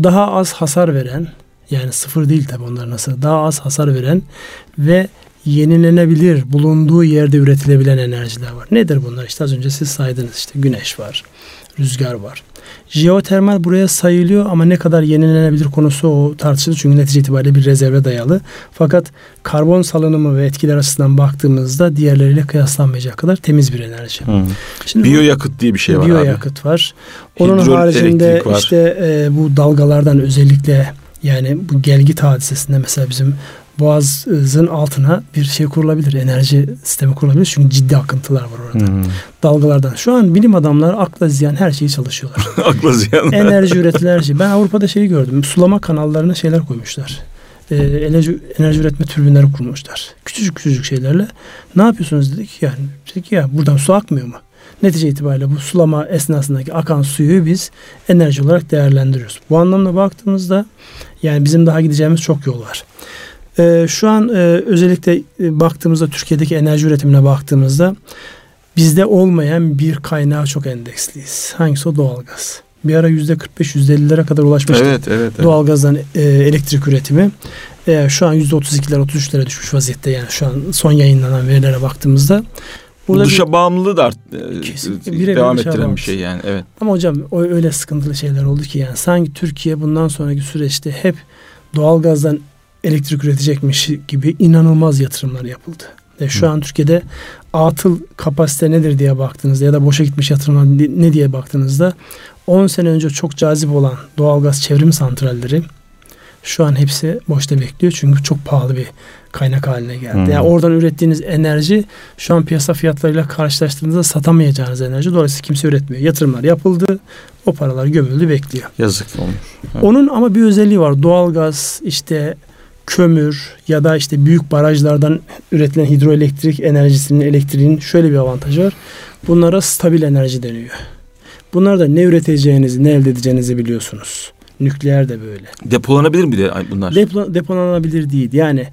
daha az hasar veren yani sıfır değil tabi onlar nasıl daha az hasar veren ve yenilenebilir, bulunduğu yerde üretilebilen enerjiler var. Nedir bunlar? İşte az önce siz saydınız işte güneş var, rüzgar var. Jeotermal buraya sayılıyor ama ne kadar yenilenebilir konusu o tartışılır. Çünkü netice itibariyle bir rezerve dayalı. Fakat karbon salınımı ve etkiler açısından baktığımızda diğerleriyle kıyaslanmayacak kadar temiz bir enerji. Hmm. Şimdi biyoyakıt diye bir şey var biyoyakıt var. Onun Hidrol haricinde var. işte e, bu dalgalardan özellikle yani bu gelgit hadisesinde mesela bizim boğazın altına bir şey kurulabilir. Enerji sistemi kurulabilir. Çünkü ciddi akıntılar var orada. Hmm. Dalgalardan. Şu an bilim adamları akla ziyan her şeyi çalışıyorlar. akla ziyan. enerji üretilen her şey. Ben Avrupa'da şeyi gördüm. Sulama kanallarına şeyler koymuşlar. Ee, enerji, enerji üretme türbinleri kurmuşlar. Küçücük küçücük şeylerle. Ne yapıyorsunuz dedik. Yani dedik ya buradan su akmıyor mu? Netice itibariyle bu sulama esnasındaki akan suyu biz enerji olarak değerlendiriyoruz. Bu anlamda baktığımızda yani bizim daha gideceğimiz çok yol var. E, şu an e, özellikle e, baktığımızda Türkiye'deki enerji üretimine baktığımızda bizde olmayan bir kaynağa çok endeksliyiz. Hangisi o doğalgaz. Bir ara yüzde 45 yüzde 50'lere kadar ulaşmıştı. Evet, evet, evet. Doğalgazdan e, elektrik üretimi. E, şu an yüzde 32'ler 33'lere düşmüş vaziyette yani şu an son yayınlanan verilere baktığımızda. Burada dışa bir, bağımlılığı da art, e, devam ettiren bir şey yani. Evet. Ama hocam o öyle sıkıntılı şeyler oldu ki yani sanki Türkiye bundan sonraki süreçte hep doğalgazdan elektrik üretecekmiş gibi inanılmaz yatırımlar yapıldı. Ve şu Hı. an Türkiye'de atıl kapasite nedir diye baktığınızda ya da boşa gitmiş yatırımlar ne diye baktığınızda 10 sene önce çok cazip olan doğalgaz çevrim santralleri şu an hepsi boşta bekliyor çünkü çok pahalı bir kaynak haline geldi. Hmm. Yani oradan ürettiğiniz enerji şu an piyasa fiyatlarıyla karşılaştığınızda satamayacağınız enerji. Dolayısıyla kimse üretmiyor. Yatırımlar yapıldı. O paralar gömüldü bekliyor. Yazık olmuş. Evet. Onun ama bir özelliği var. Doğalgaz işte kömür ya da işte büyük barajlardan üretilen hidroelektrik enerjisinin elektriğin şöyle bir avantajı var. Bunlara stabil enerji deniyor. Bunlar da ne üreteceğinizi, ne elde edeceğinizi biliyorsunuz. Nükleer de böyle. Depolanabilir mi de bunlar? Depo, depolanabilir değil. Yani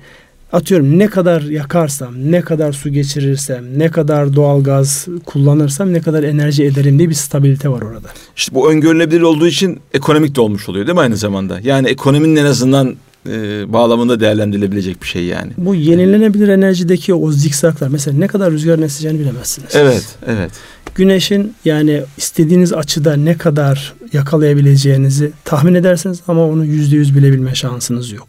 atıyorum ne kadar yakarsam, ne kadar su geçirirsem, ne kadar doğal gaz kullanırsam, ne kadar enerji ederim diye bir stabilite var orada. İşte bu öngörülebilir olduğu için ekonomik de olmuş oluyor değil mi aynı zamanda? Yani ekonominin en azından e, bağlamında değerlendirilebilecek bir şey yani. Bu yenilenebilir enerjideki o zikzaklar mesela ne kadar rüzgar eseceğini bilemezsiniz. Evet, evet. Güneşin yani istediğiniz açıda ne kadar yakalayabileceğinizi tahmin edersiniz ama onu yüzde yüz bilebilme şansınız yok.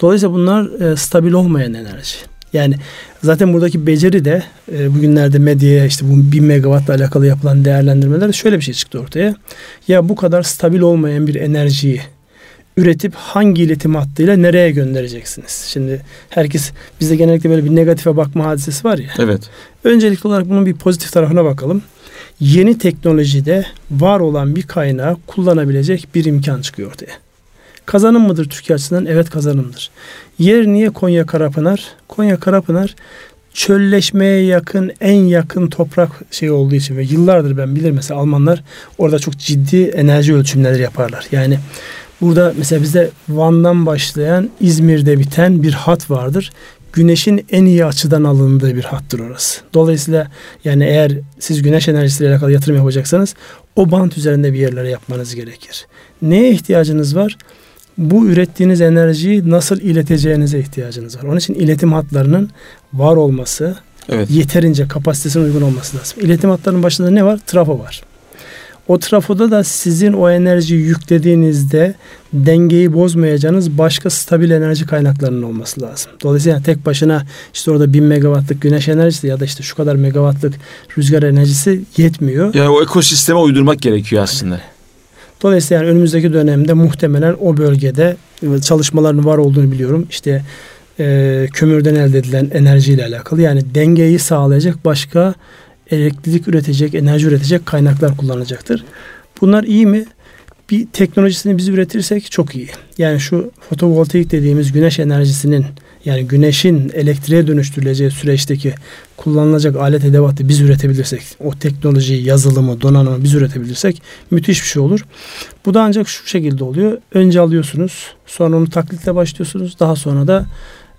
Dolayısıyla bunlar e, stabil olmayan enerji. Yani zaten buradaki beceri de e, bugünlerde medyaya işte bu 1000 megawattla alakalı yapılan değerlendirmeler şöyle bir şey çıktı ortaya. Ya bu kadar stabil olmayan bir enerjiyi üretip hangi iletim hattıyla nereye göndereceksiniz? Şimdi herkes bizde genellikle böyle bir negatife bakma hadisesi var ya. Evet. Öncelikli olarak bunun bir pozitif tarafına bakalım. Yeni teknolojide var olan bir kaynağı kullanabilecek bir imkan çıkıyor ortaya. Kazanım mıdır Türkiye açısından? Evet kazanımdır. Yer niye Konya Karapınar? Konya Karapınar çölleşmeye yakın en yakın toprak şey olduğu için ve yıllardır ben bilirim mesela Almanlar orada çok ciddi enerji ölçümleri yaparlar. Yani Burada mesela bizde Van'dan başlayan İzmir'de biten bir hat vardır. Güneşin en iyi açıdan alındığı bir hattır orası. Dolayısıyla yani eğer siz güneş enerjisiyle alakalı yatırım yapacaksanız o bant üzerinde bir yerlere yapmanız gerekir. Neye ihtiyacınız var? Bu ürettiğiniz enerjiyi nasıl ileteceğinize ihtiyacınız var. Onun için iletim hatlarının var olması, evet. yeterince kapasitesine uygun olması lazım. İletim hatlarının başında ne var? Trafo var. O trafoda da sizin o enerjiyi yüklediğinizde dengeyi bozmayacağınız başka stabil enerji kaynaklarının olması lazım. Dolayısıyla tek başına işte orada 1000 megawattlık güneş enerjisi ya da işte şu kadar megawattlık rüzgar enerjisi yetmiyor. Yani o ekosisteme uydurmak gerekiyor aslında. Dolayısıyla yani önümüzdeki dönemde muhtemelen o bölgede çalışmaların var olduğunu biliyorum. İşte e, kömürden elde edilen enerjiyle alakalı yani dengeyi sağlayacak başka elektrik üretecek, enerji üretecek kaynaklar kullanacaktır. Bunlar iyi mi? Bir teknolojisini biz üretirsek çok iyi. Yani şu fotovoltaik dediğimiz güneş enerjisinin yani güneşin elektriğe dönüştürüleceği süreçteki kullanılacak alet edevatı biz üretebilirsek, o teknolojiyi, yazılımı, donanımı biz üretebilirsek müthiş bir şey olur. Bu da ancak şu şekilde oluyor. Önce alıyorsunuz, sonra onu taklitle başlıyorsunuz. Daha sonra da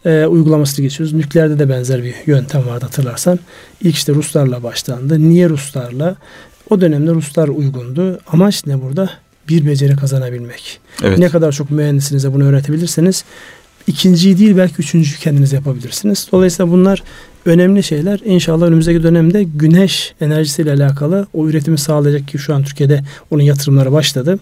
e, uygulamasını geçiyoruz. Nükleerde de benzer bir yöntem vardı hatırlarsan. İlk işte Ruslarla başlandı. Niye Ruslarla? O dönemde Ruslar uygundu. Amaç ne burada? Bir beceri kazanabilmek. Evet. Ne kadar çok mühendisinize bunu öğretebilirseniz ikinciyi değil belki üçüncüyü kendiniz yapabilirsiniz. Dolayısıyla bunlar önemli şeyler. İnşallah önümüzdeki dönemde güneş enerjisiyle alakalı o üretimi sağlayacak ki şu an Türkiye'de onun yatırımları başladı.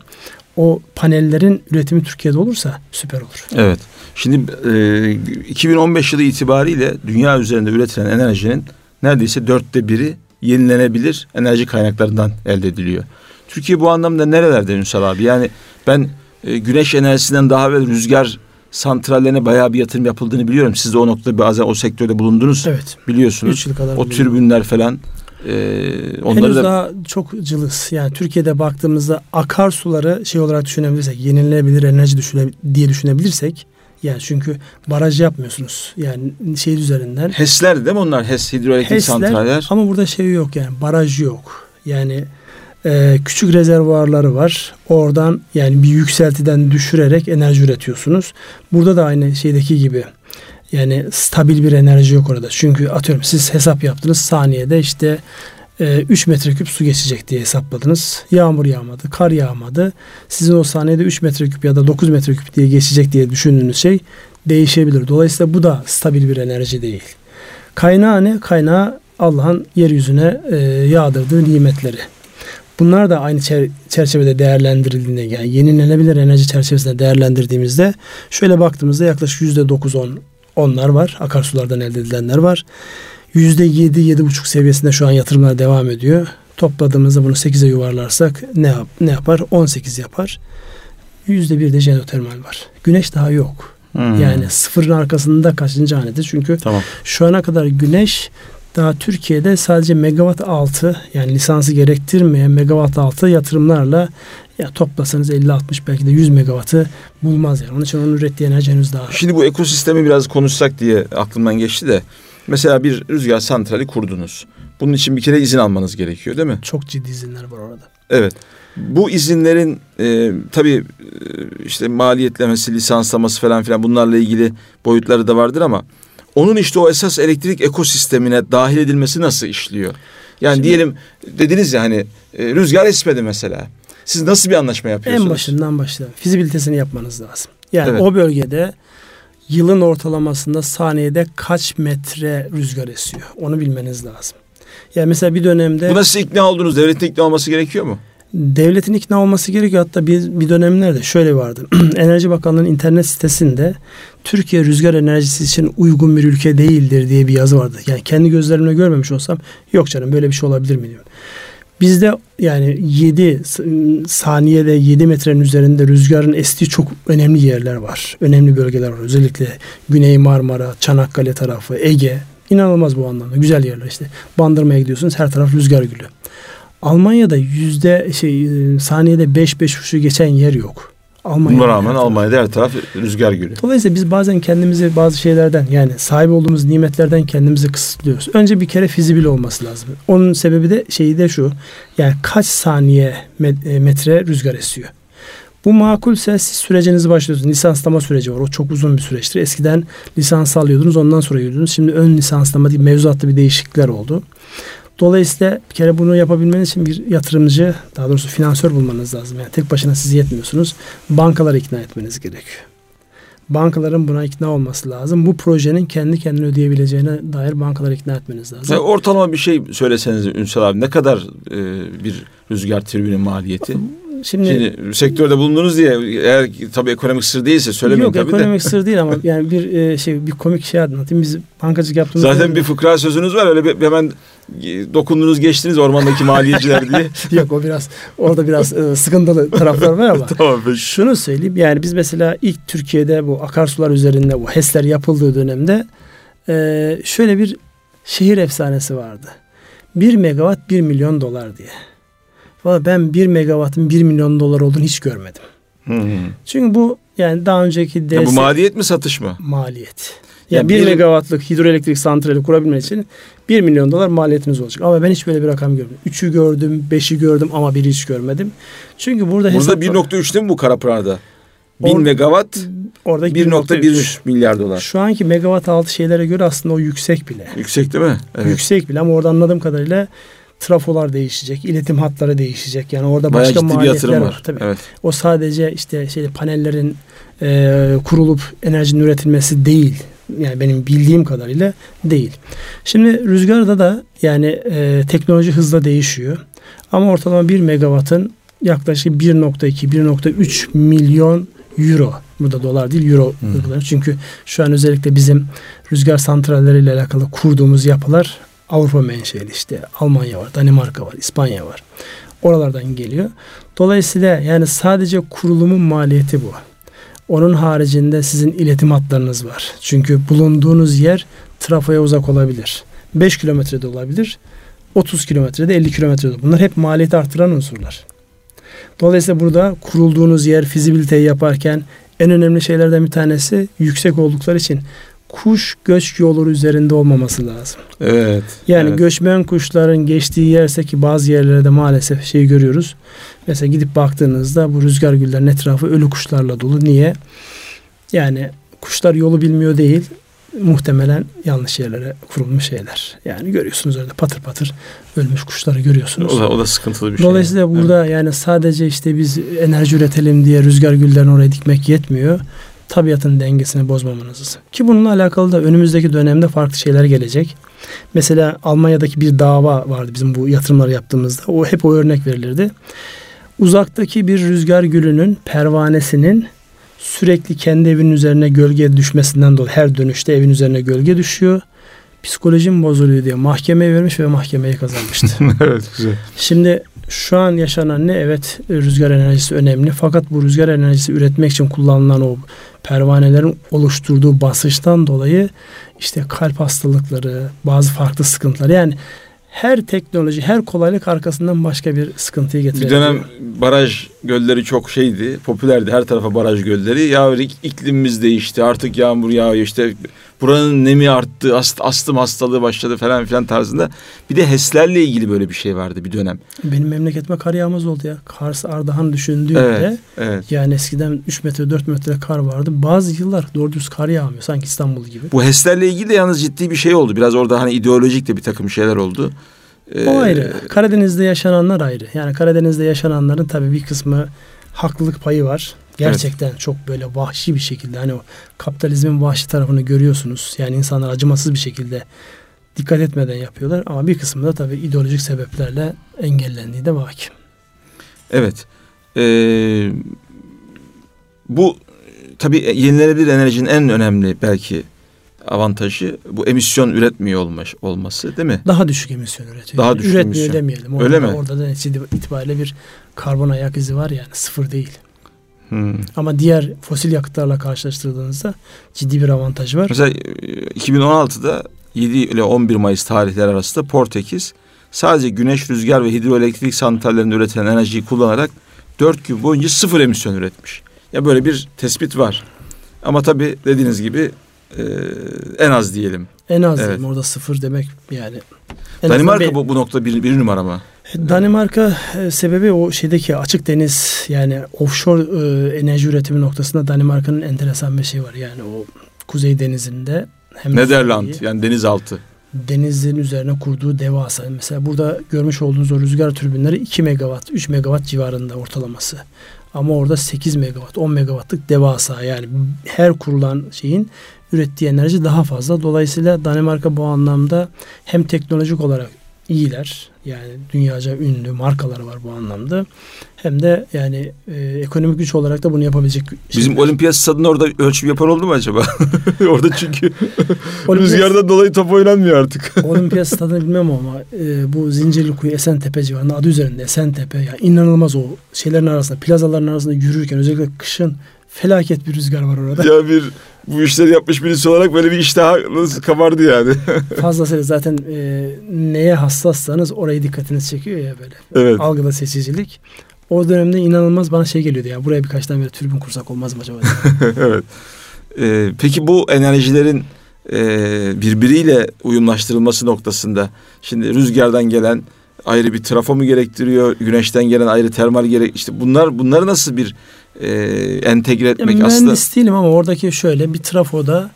O panellerin üretimi Türkiye'de olursa süper olur. Evet. Şimdi e, 2015 yılı itibariyle dünya üzerinde üretilen enerjinin neredeyse dörtte biri yenilenebilir enerji kaynaklarından elde ediliyor. Türkiye bu anlamda nerelerde Ünsal abi? Yani ben e, güneş enerjisinden daha evvel rüzgar santrallerine bayağı bir yatırım yapıldığını biliyorum. Siz de o noktada bazen o sektörde bulundunuz. Evet. Biliyorsunuz. Üç yıl kadar o türbünler falan. E, onları Henüz da... daha çok cılız. Yani Türkiye'de baktığımızda akarsuları şey olarak düşünebilirsek, yenilenebilir enerji düşüne, diye düşünebilirsek yani çünkü baraj yapmıyorsunuz. Yani şey üzerinden. HES'ler değil mi onlar? HES hidroelektrik HES'ler, santraller. Ama burada şey yok yani baraj yok. Yani e, küçük rezervuarları var. Oradan yani bir yükseltiden düşürerek enerji üretiyorsunuz. Burada da aynı şeydeki gibi yani stabil bir enerji yok orada. Çünkü atıyorum siz hesap yaptınız saniyede işte 3 e, metreküp su geçecek diye hesapladınız. Yağmur yağmadı, kar yağmadı. Sizin o saniyede 3 metreküp ya da 9 metreküp diye geçecek diye düşündüğünüz şey değişebilir. Dolayısıyla bu da stabil bir enerji değil. Kaynağı ne? Kaynağı Allah'ın yeryüzüne e, yağdırdığı nimetleri. Bunlar da aynı çerçevede değerlendirildiğinde yani yenilenebilir enerji çerçevesinde değerlendirdiğimizde şöyle baktığımızda yaklaşık yüzde dokuz on onlar var. Akarsulardan elde edilenler var. Yüzde yedi, yedi buçuk seviyesinde şu an yatırımlar devam ediyor. Topladığımızda bunu sekize yuvarlarsak ne, yap, ne yapar? On sekiz yapar. Yüzde bir de jeotermal var. Güneş daha yok. Hmm. Yani sıfırın arkasında kaçıncı hanedir? Çünkü tamam. şu ana kadar güneş daha Türkiye'de sadece megawatt altı yani lisansı gerektirmeyen megawatt altı yatırımlarla ya toplasanız 50-60 belki de 100 megawattı bulmaz yani. Onun için onun ürettiği enerji henüz daha. Şimdi bu ekosistemi biraz konuşsak diye aklımdan geçti de Mesela bir rüzgar santrali kurdunuz. Bunun için bir kere izin almanız gerekiyor değil mi? Çok ciddi izinler var orada. Evet. Bu izinlerin e, tabii e, işte maliyetlemesi, lisanslaması falan filan bunlarla ilgili boyutları da vardır ama onun işte o esas elektrik ekosistemine dahil edilmesi nasıl işliyor? Yani Şimdi, diyelim dediniz ya hani e, rüzgar esmedi mesela. Siz nasıl bir anlaşma yapıyorsunuz? En başından başlayalım. Fizibilitesini yapmanız lazım. Yani evet. o bölgede yılın ortalamasında saniyede kaç metre rüzgar esiyor? Onu bilmeniz lazım. Yani mesela bir dönemde... Buna siz ikna oldunuz. Devletin ikna olması gerekiyor mu? Devletin ikna olması gerekiyor. Hatta bir, bir dönemlerde şöyle vardı. Enerji Bakanlığı'nın internet sitesinde Türkiye rüzgar enerjisi için uygun bir ülke değildir diye bir yazı vardı. Yani kendi gözlerimle görmemiş olsam yok canım böyle bir şey olabilir mi diyorum. Bizde yani 7 saniyede 7 metrenin üzerinde rüzgarın estiği çok önemli yerler var. Önemli bölgeler var. Özellikle Güney Marmara, Çanakkale tarafı, Ege. İnanılmaz bu anlamda. Güzel yerler işte. Bandırmaya gidiyorsunuz her taraf rüzgar gülü. Almanya'da yüzde şey saniyede 5-5,5'u geçen yer yok. Almanya Buna rağmen Almanya'da her taraf rüzgar gülü. Dolayısıyla biz bazen kendimizi bazı şeylerden yani sahip olduğumuz nimetlerden kendimizi kısıtlıyoruz. Önce bir kere fizibil olması lazım. Onun sebebi de şeyi de şu. Yani kaç saniye e, metre rüzgar esiyor. Bu makulse siz sürecinizi başlıyorsunuz. Lisanslama süreci var. O çok uzun bir süreçtir. Eskiden lisans alıyordunuz ondan sonra yürüdünüz. Şimdi ön lisanslama değil mevzuatta bir değişiklikler oldu. Dolayısıyla bir kere bunu yapabilmeniz için bir yatırımcı, daha doğrusu finansör bulmanız lazım. Yani tek başına siz yetmiyorsunuz. Bankaları ikna etmeniz gerekiyor. Bankaların buna ikna olması lazım. Bu projenin kendi kendini ödeyebileceğine dair bankaları ikna etmeniz lazım. Yani ortalama bir şey söyleseniz Ünsal abi ne kadar e, bir rüzgar tribünün maliyeti? Şimdi, Şimdi sektörde bulundunuz diye eğer tabii ekonomik sır değilse söylemeyin yok, tabii Yok ekonomik sır değil ama yani bir e, şey bir komik şey anlatayım. Biz bankacılık yaptığımız Zaten bir fıkra sözünüz var öyle bir, hemen dokundunuz geçtiniz ormandaki maliyeciler diye. yok o biraz orada biraz e, sıkıntılı taraflar var ama. tamam peki. Şunu söyleyeyim yani biz mesela ilk Türkiye'de bu akarsular üzerinde bu HES'ler yapıldığı dönemde e, şöyle bir şehir efsanesi vardı. Bir megawatt bir milyon dolar diye. Valla ben 1 megawattın 1 milyon dolar olduğunu hiç görmedim. Hı hı. Çünkü bu yani daha önceki DS... Ya bu maliyet mi satış mı? Maliyet. Yani, yani 1 megawattlık hidroelektrik santrali kurabilmek için 1 milyon dolar maliyetiniz olacak. Ama ben hiç böyle bir rakam görmedim. 3'ü gördüm, 5'i gördüm ama biri hiç görmedim. Çünkü burada. Burada 1.3 değil mi bu Karapınar'da? 1000 Or, megawatt orada 1.1 milyar dolar. Şu anki megawatt altı şeylere göre aslında o yüksek bile. Yüksek değil mi? Evet. Yüksek bile ama orada anladığım kadarıyla trafolar değişecek, iletim hatları değişecek. Yani orada Bayağı başka maliyetler var. var. Tabii. Evet. O sadece işte şey panellerin e, kurulup enerjinin üretilmesi değil. Yani benim bildiğim kadarıyla değil. Şimdi rüzgarda da yani e, teknoloji hızla değişiyor. Ama ortalama 1 megawattın yaklaşık 1.2-1.3 milyon euro. Burada dolar değil euro. Hmm. Çünkü şu an özellikle bizim rüzgar santralleriyle alakalı kurduğumuz yapılar Avrupa menşeli işte Almanya var, Danimarka var, İspanya var. Oralardan geliyor. Dolayısıyla yani sadece kurulumun maliyeti bu. Onun haricinde sizin iletim hatlarınız var. Çünkü bulunduğunuz yer trafoya uzak olabilir. 5 kilometrede olabilir. 30 kilometrede 50 kilometrede. Bunlar hep maliyeti artıran unsurlar. Dolayısıyla burada kurulduğunuz yer fizibiliteyi yaparken en önemli şeylerden bir tanesi yüksek oldukları için kuş göç yolu üzerinde olmaması lazım. Evet. Yani evet. göçmen kuşların geçtiği yerse ki bazı yerlerde maalesef şeyi görüyoruz. Mesela gidip baktığınızda bu rüzgar güllerin etrafı ölü kuşlarla dolu. Niye? Yani kuşlar yolu bilmiyor değil. Muhtemelen yanlış yerlere kurulmuş şeyler. Yani görüyorsunuz öyle patır patır ölmüş kuşları görüyorsunuz. O da, o da sıkıntılı bir şey. Dolayısıyla burada evet. yani sadece işte biz enerji üretelim diye rüzgar güllerini oraya dikmek yetmiyor tabiatın dengesini bozmamanız. Ki bununla alakalı da önümüzdeki dönemde farklı şeyler gelecek. Mesela Almanya'daki bir dava vardı bizim bu yatırımları yaptığımızda. O hep o örnek verilirdi. Uzaktaki bir rüzgar gülünün pervanesinin sürekli kendi evinin üzerine gölge düşmesinden dolayı her dönüşte evin üzerine gölge düşüyor. Psikolojim bozuluyor diye mahkemeye vermiş ve mahkemeyi kazanmıştı. evet güzel. Şimdi şu an yaşanan ne? Evet rüzgar enerjisi önemli. Fakat bu rüzgar enerjisi üretmek için kullanılan o pervanelerin oluşturduğu basınçtan dolayı işte kalp hastalıkları, bazı farklı sıkıntılar. Yani her teknoloji, her kolaylık arkasından başka bir sıkıntıyı getiriyor. Bir dönem baraj gölleri çok şeydi, popülerdi. Her tarafa baraj gölleri. Ya iklimimiz değişti, artık yağmur yağıyor işte buranın nemi arttı, ast, astım hastalığı başladı falan filan tarzında. Bir de HES'lerle ilgili böyle bir şey vardı bir dönem. Benim memleketime kar yağmaz oldu ya. Kars Ardahan düşündüğümde Evet, evet. yani eskiden 3 metre 4 metre kar vardı. Bazı yıllar doğru düz kar yağmıyor. Sanki İstanbul gibi. Bu HES'lerle ilgili de yalnız ciddi bir şey oldu. Biraz orada hani ideolojik de bir takım şeyler oldu. Ee, O ayrı. Karadeniz'de yaşananlar ayrı. Yani Karadeniz'de yaşananların tabii bir kısmı haklılık payı var. Gerçekten çok böyle vahşi bir şekilde hani o kapitalizmin vahşi tarafını görüyorsunuz. Yani insanlar acımasız bir şekilde dikkat etmeden yapıyorlar ama bir kısmı da tabii ideolojik sebeplerle engellendiği de vaki. Evet. Ee, bu tabii yenilenebilir enerjinin en önemli belki avantajı bu emisyon üretmiyor olmış, olması değil mi? Daha düşük emisyon üretiyor. Daha Yani düşük Üretmiyor emisyon. demeyelim. Orada Öyle da, mi? Orada da itibariyle bir karbon ayak izi var yani sıfır değil. Hmm. Ama diğer fosil yakıtlarla karşılaştırdığınızda ciddi bir avantaj var. Mesela e, 2016'da 7 ile 11 Mayıs tarihleri arasında Portekiz sadece güneş, rüzgar ve hidroelektrik santrallerinde üretilen enerjiyi kullanarak 4 gün boyunca sıfır emisyon üretmiş. Ya böyle bir tespit var. Ama tabii dediğiniz gibi e, en az diyelim. En az Evet. diyeyim, orada sıfır demek yani. En Danimarka bu, bu nokta bir, bir numara mı? Danimarka e, sebebi o şeydeki açık deniz yani offshore e, enerji üretimi noktasında Danimarka'nın enteresan bir şey var. Yani o Kuzey Denizi'nde hem Nederland Norveç'i, yani denizaltı. denizin üzerine kurduğu devasa. Mesela burada görmüş olduğunuz o rüzgar türbinleri 2 megawatt, 3 megawatt civarında ortalaması. Ama orada 8 megawatt, 10 megawattlık devasa yani her kurulan şeyin ürettiği enerji daha fazla. Dolayısıyla Danimarka bu anlamda hem teknolojik olarak iyiler. Yani dünyaca ünlü markaları var bu anlamda. Hem de yani e, ekonomik güç olarak da bunu yapabilecek. Bizim şeyler. olimpiyat stadında orada ölçüm yapan oldu mu acaba? orada çünkü rüzgardan dolayı top oynanmıyor artık. Olimpiyat stadını bilmem ama e, bu Zincirlikuyu Esentepe civarında adı üzerinde Esentepe ya inanılmaz o şeylerin arasında plazaların arasında yürürken özellikle kışın felaket bir rüzgar var orada. ya bir bu işleri yapmış birisi olarak böyle bir iştah nasıl kabardı yani. Fazlasıyla zaten e, neye hassassanız orayı dikkatiniz çekiyor ya böyle. evet. Algıda seçicilik. O dönemde inanılmaz bana şey geliyordu ya buraya birkaç tane böyle tribün kursak olmaz mı acaba? evet. Ee, peki bu enerjilerin e, birbiriyle uyumlaştırılması noktasında şimdi rüzgardan gelen ayrı bir trafo mu gerektiriyor? Güneşten gelen ayrı termal gerek işte bunlar bunları nasıl bir e, entegre Ya etmek aslında mühendis değilim ama oradaki şöyle bir trafoda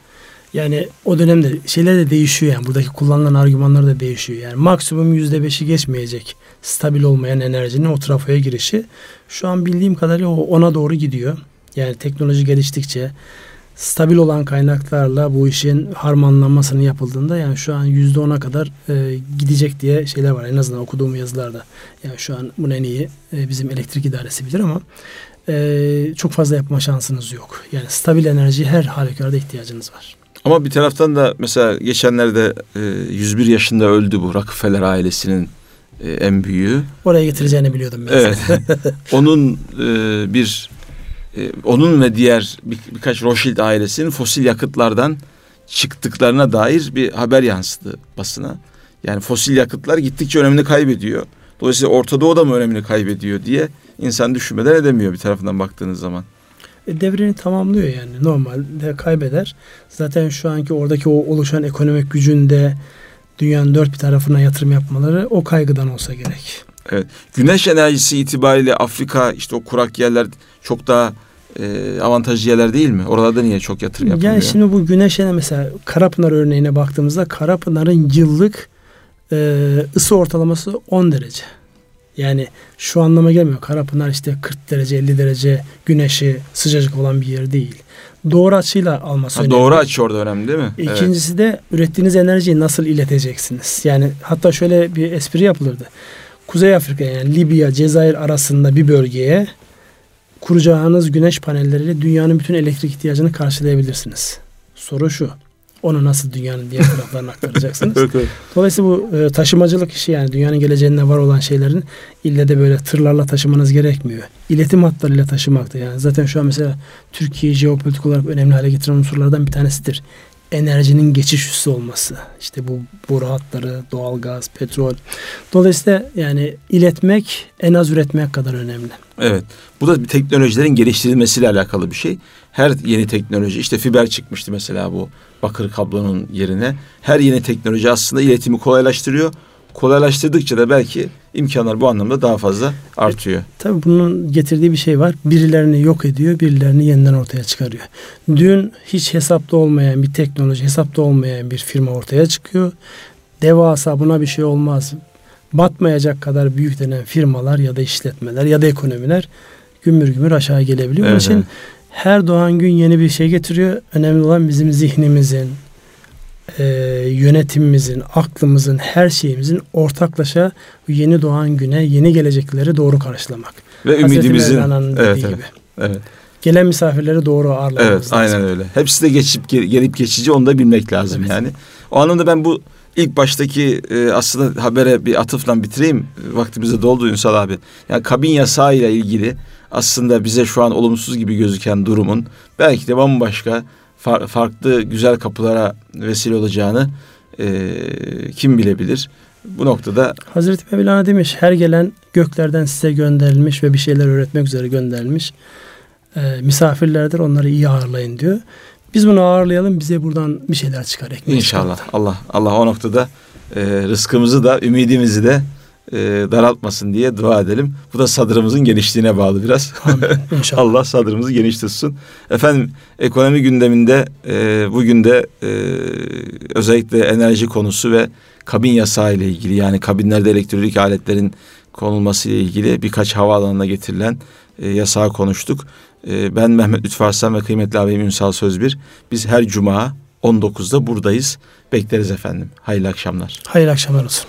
yani o dönemde şeyler de değişiyor yani buradaki kullanılan argümanlar da değişiyor. Yani maksimum yüzde beşi geçmeyecek stabil olmayan enerjinin o trafoya girişi şu an bildiğim kadarıyla o ona doğru gidiyor. Yani teknoloji geliştikçe stabil olan kaynaklarla bu işin harmanlanmasının yapıldığında yani şu an yüzde ona kadar e, gidecek diye şeyler var en azından okuduğum yazılarda. Yani şu an bunu en iyi e, bizim elektrik idaresi bilir ama e, çok fazla yapma şansınız yok. Yani stabil enerji her halükarda ihtiyacınız var. ama bir taraftan da mesela geçenlerde e, 101 yaşında öldü bu Rockefeller ailesinin e, en büyüğü. Oraya getireceğini biliyordum ben. Evet. onun e, bir e, onun ve diğer bir, birkaç Rothschild ailesinin fosil yakıtlardan çıktıklarına dair bir haber yansıdı basına. Yani fosil yakıtlar gittikçe önemini kaybediyor. Dolayısıyla Orta Doğu da mı önemini kaybediyor diye insan düşünmeden edemiyor bir tarafından baktığınız zaman. E, devrini tamamlıyor yani normalde kaybeder. Zaten şu anki oradaki o oluşan ekonomik gücünde dünyanın dört bir tarafına yatırım yapmaları o kaygıdan olsa gerek. Güneş enerjisi itibariyle Afrika işte o kurak yerler çok daha e, avantajlı yerler değil mi? Oralarda niye çok yatırım yapılmıyor? Yani şimdi bu güneşe mesela Karapınar örneğine baktığımızda Karapınar'ın yıllık e, ısı ortalaması 10 derece. Yani şu anlama gelmiyor. Karapınar işte 40 derece 50 derece güneşi sıcacık olan bir yer değil. Doğru açıyla alması Ha, önemli. doğru açı orada önemli değil mi? Evet. İkincisi de ürettiğiniz enerjiyi nasıl ileteceksiniz? Yani hatta şöyle bir espri yapılırdı. Kuzey Afrika yani Libya, Cezayir arasında bir bölgeye kuracağınız güneş panelleriyle dünyanın bütün elektrik ihtiyacını karşılayabilirsiniz. Soru şu. Onu nasıl dünyanın diğer taraflarına aktaracaksınız? Evet, evet. Dolayısıyla bu e, taşımacılık işi yani dünyanın geleceğinde var olan şeylerin ille de böyle tırlarla taşımanız gerekmiyor. İletim hatlarıyla taşımakta yani. Zaten şu an mesela Türkiye'yi jeopolitik olarak önemli hale getiren unsurlardan bir tanesidir. enerjinin geçiş üssü olması. İşte bu boru hatları, doğalgaz, petrol. Dolayısıyla yani iletmek en az üretmek kadar önemli. Evet. Bu da teknolojilerin geliştirilmesiyle alakalı bir şey. Her yeni teknoloji işte fiber çıkmıştı mesela bu bakır kablonun yerine. Her yeni teknoloji aslında iletimi kolaylaştırıyor kolaylaştırdıkça da belki imkanlar bu anlamda daha fazla artıyor. Tabii bunun getirdiği bir şey var. Birilerini yok ediyor, birilerini yeniden ortaya çıkarıyor. Dün hiç hesapta olmayan bir teknoloji, hesapta olmayan bir firma ortaya çıkıyor. Devasa buna bir şey olmaz. Batmayacak kadar büyük denen firmalar ya da işletmeler ya da ekonomiler gümbür gümbür aşağı gelebiliyor. Evet, Onun için. Her doğan gün yeni bir şey getiriyor. Önemli olan bizim zihnimizin, e, yönetimimizin, aklımızın, her şeyimizin ortaklaşa yeni doğan güne, yeni gelecekleri doğru karşılamak. Ve ümidimizin evet, evet, gibi. evet. Gelen misafirleri doğru ağırlamamız evet, lazım. aynen öyle. Hepsi de geçip gelip geçici onu da bilmek lazım evet. yani. O anlamda ben bu ilk baştaki e, aslında habere bir atıfla bitireyim. Vaktimize doldu Ünsal abi. Yani kabin yasağı ile ilgili aslında bize şu an olumsuz gibi gözüken durumun belki de bambaşka far, farklı güzel kapılara vesile olacağını e, kim bilebilir? Bu noktada Hazreti Mevlana demiş her gelen göklerden size gönderilmiş ve bir şeyler öğretmek üzere gönderilmiş e, misafirlerdir onları iyi ağırlayın diyor. Biz bunu ağırlayalım bize buradan bir şeyler çıkar. İnşallah Allah Allah o noktada e, rızkımızı da ümidimizi de e, daraltmasın diye dua edelim. Bu da sadrımızın genişliğine bağlı biraz. İnşallah. Allah sadrımızı geniş tutsun. Efendim ekonomi gündeminde e, bugün de e, özellikle enerji konusu ve kabin yasağı ile ilgili yani kabinlerde elektronik aletlerin konulması ile ilgili birkaç havaalanına getirilen e, yasağı konuştuk. E, ben Mehmet Lütfü Arslan ve kıymetli abim Ünsal Sözbir. Biz her cuma 19'da buradayız. Bekleriz efendim. Hayırlı akşamlar. Hayırlı akşamlar olsun.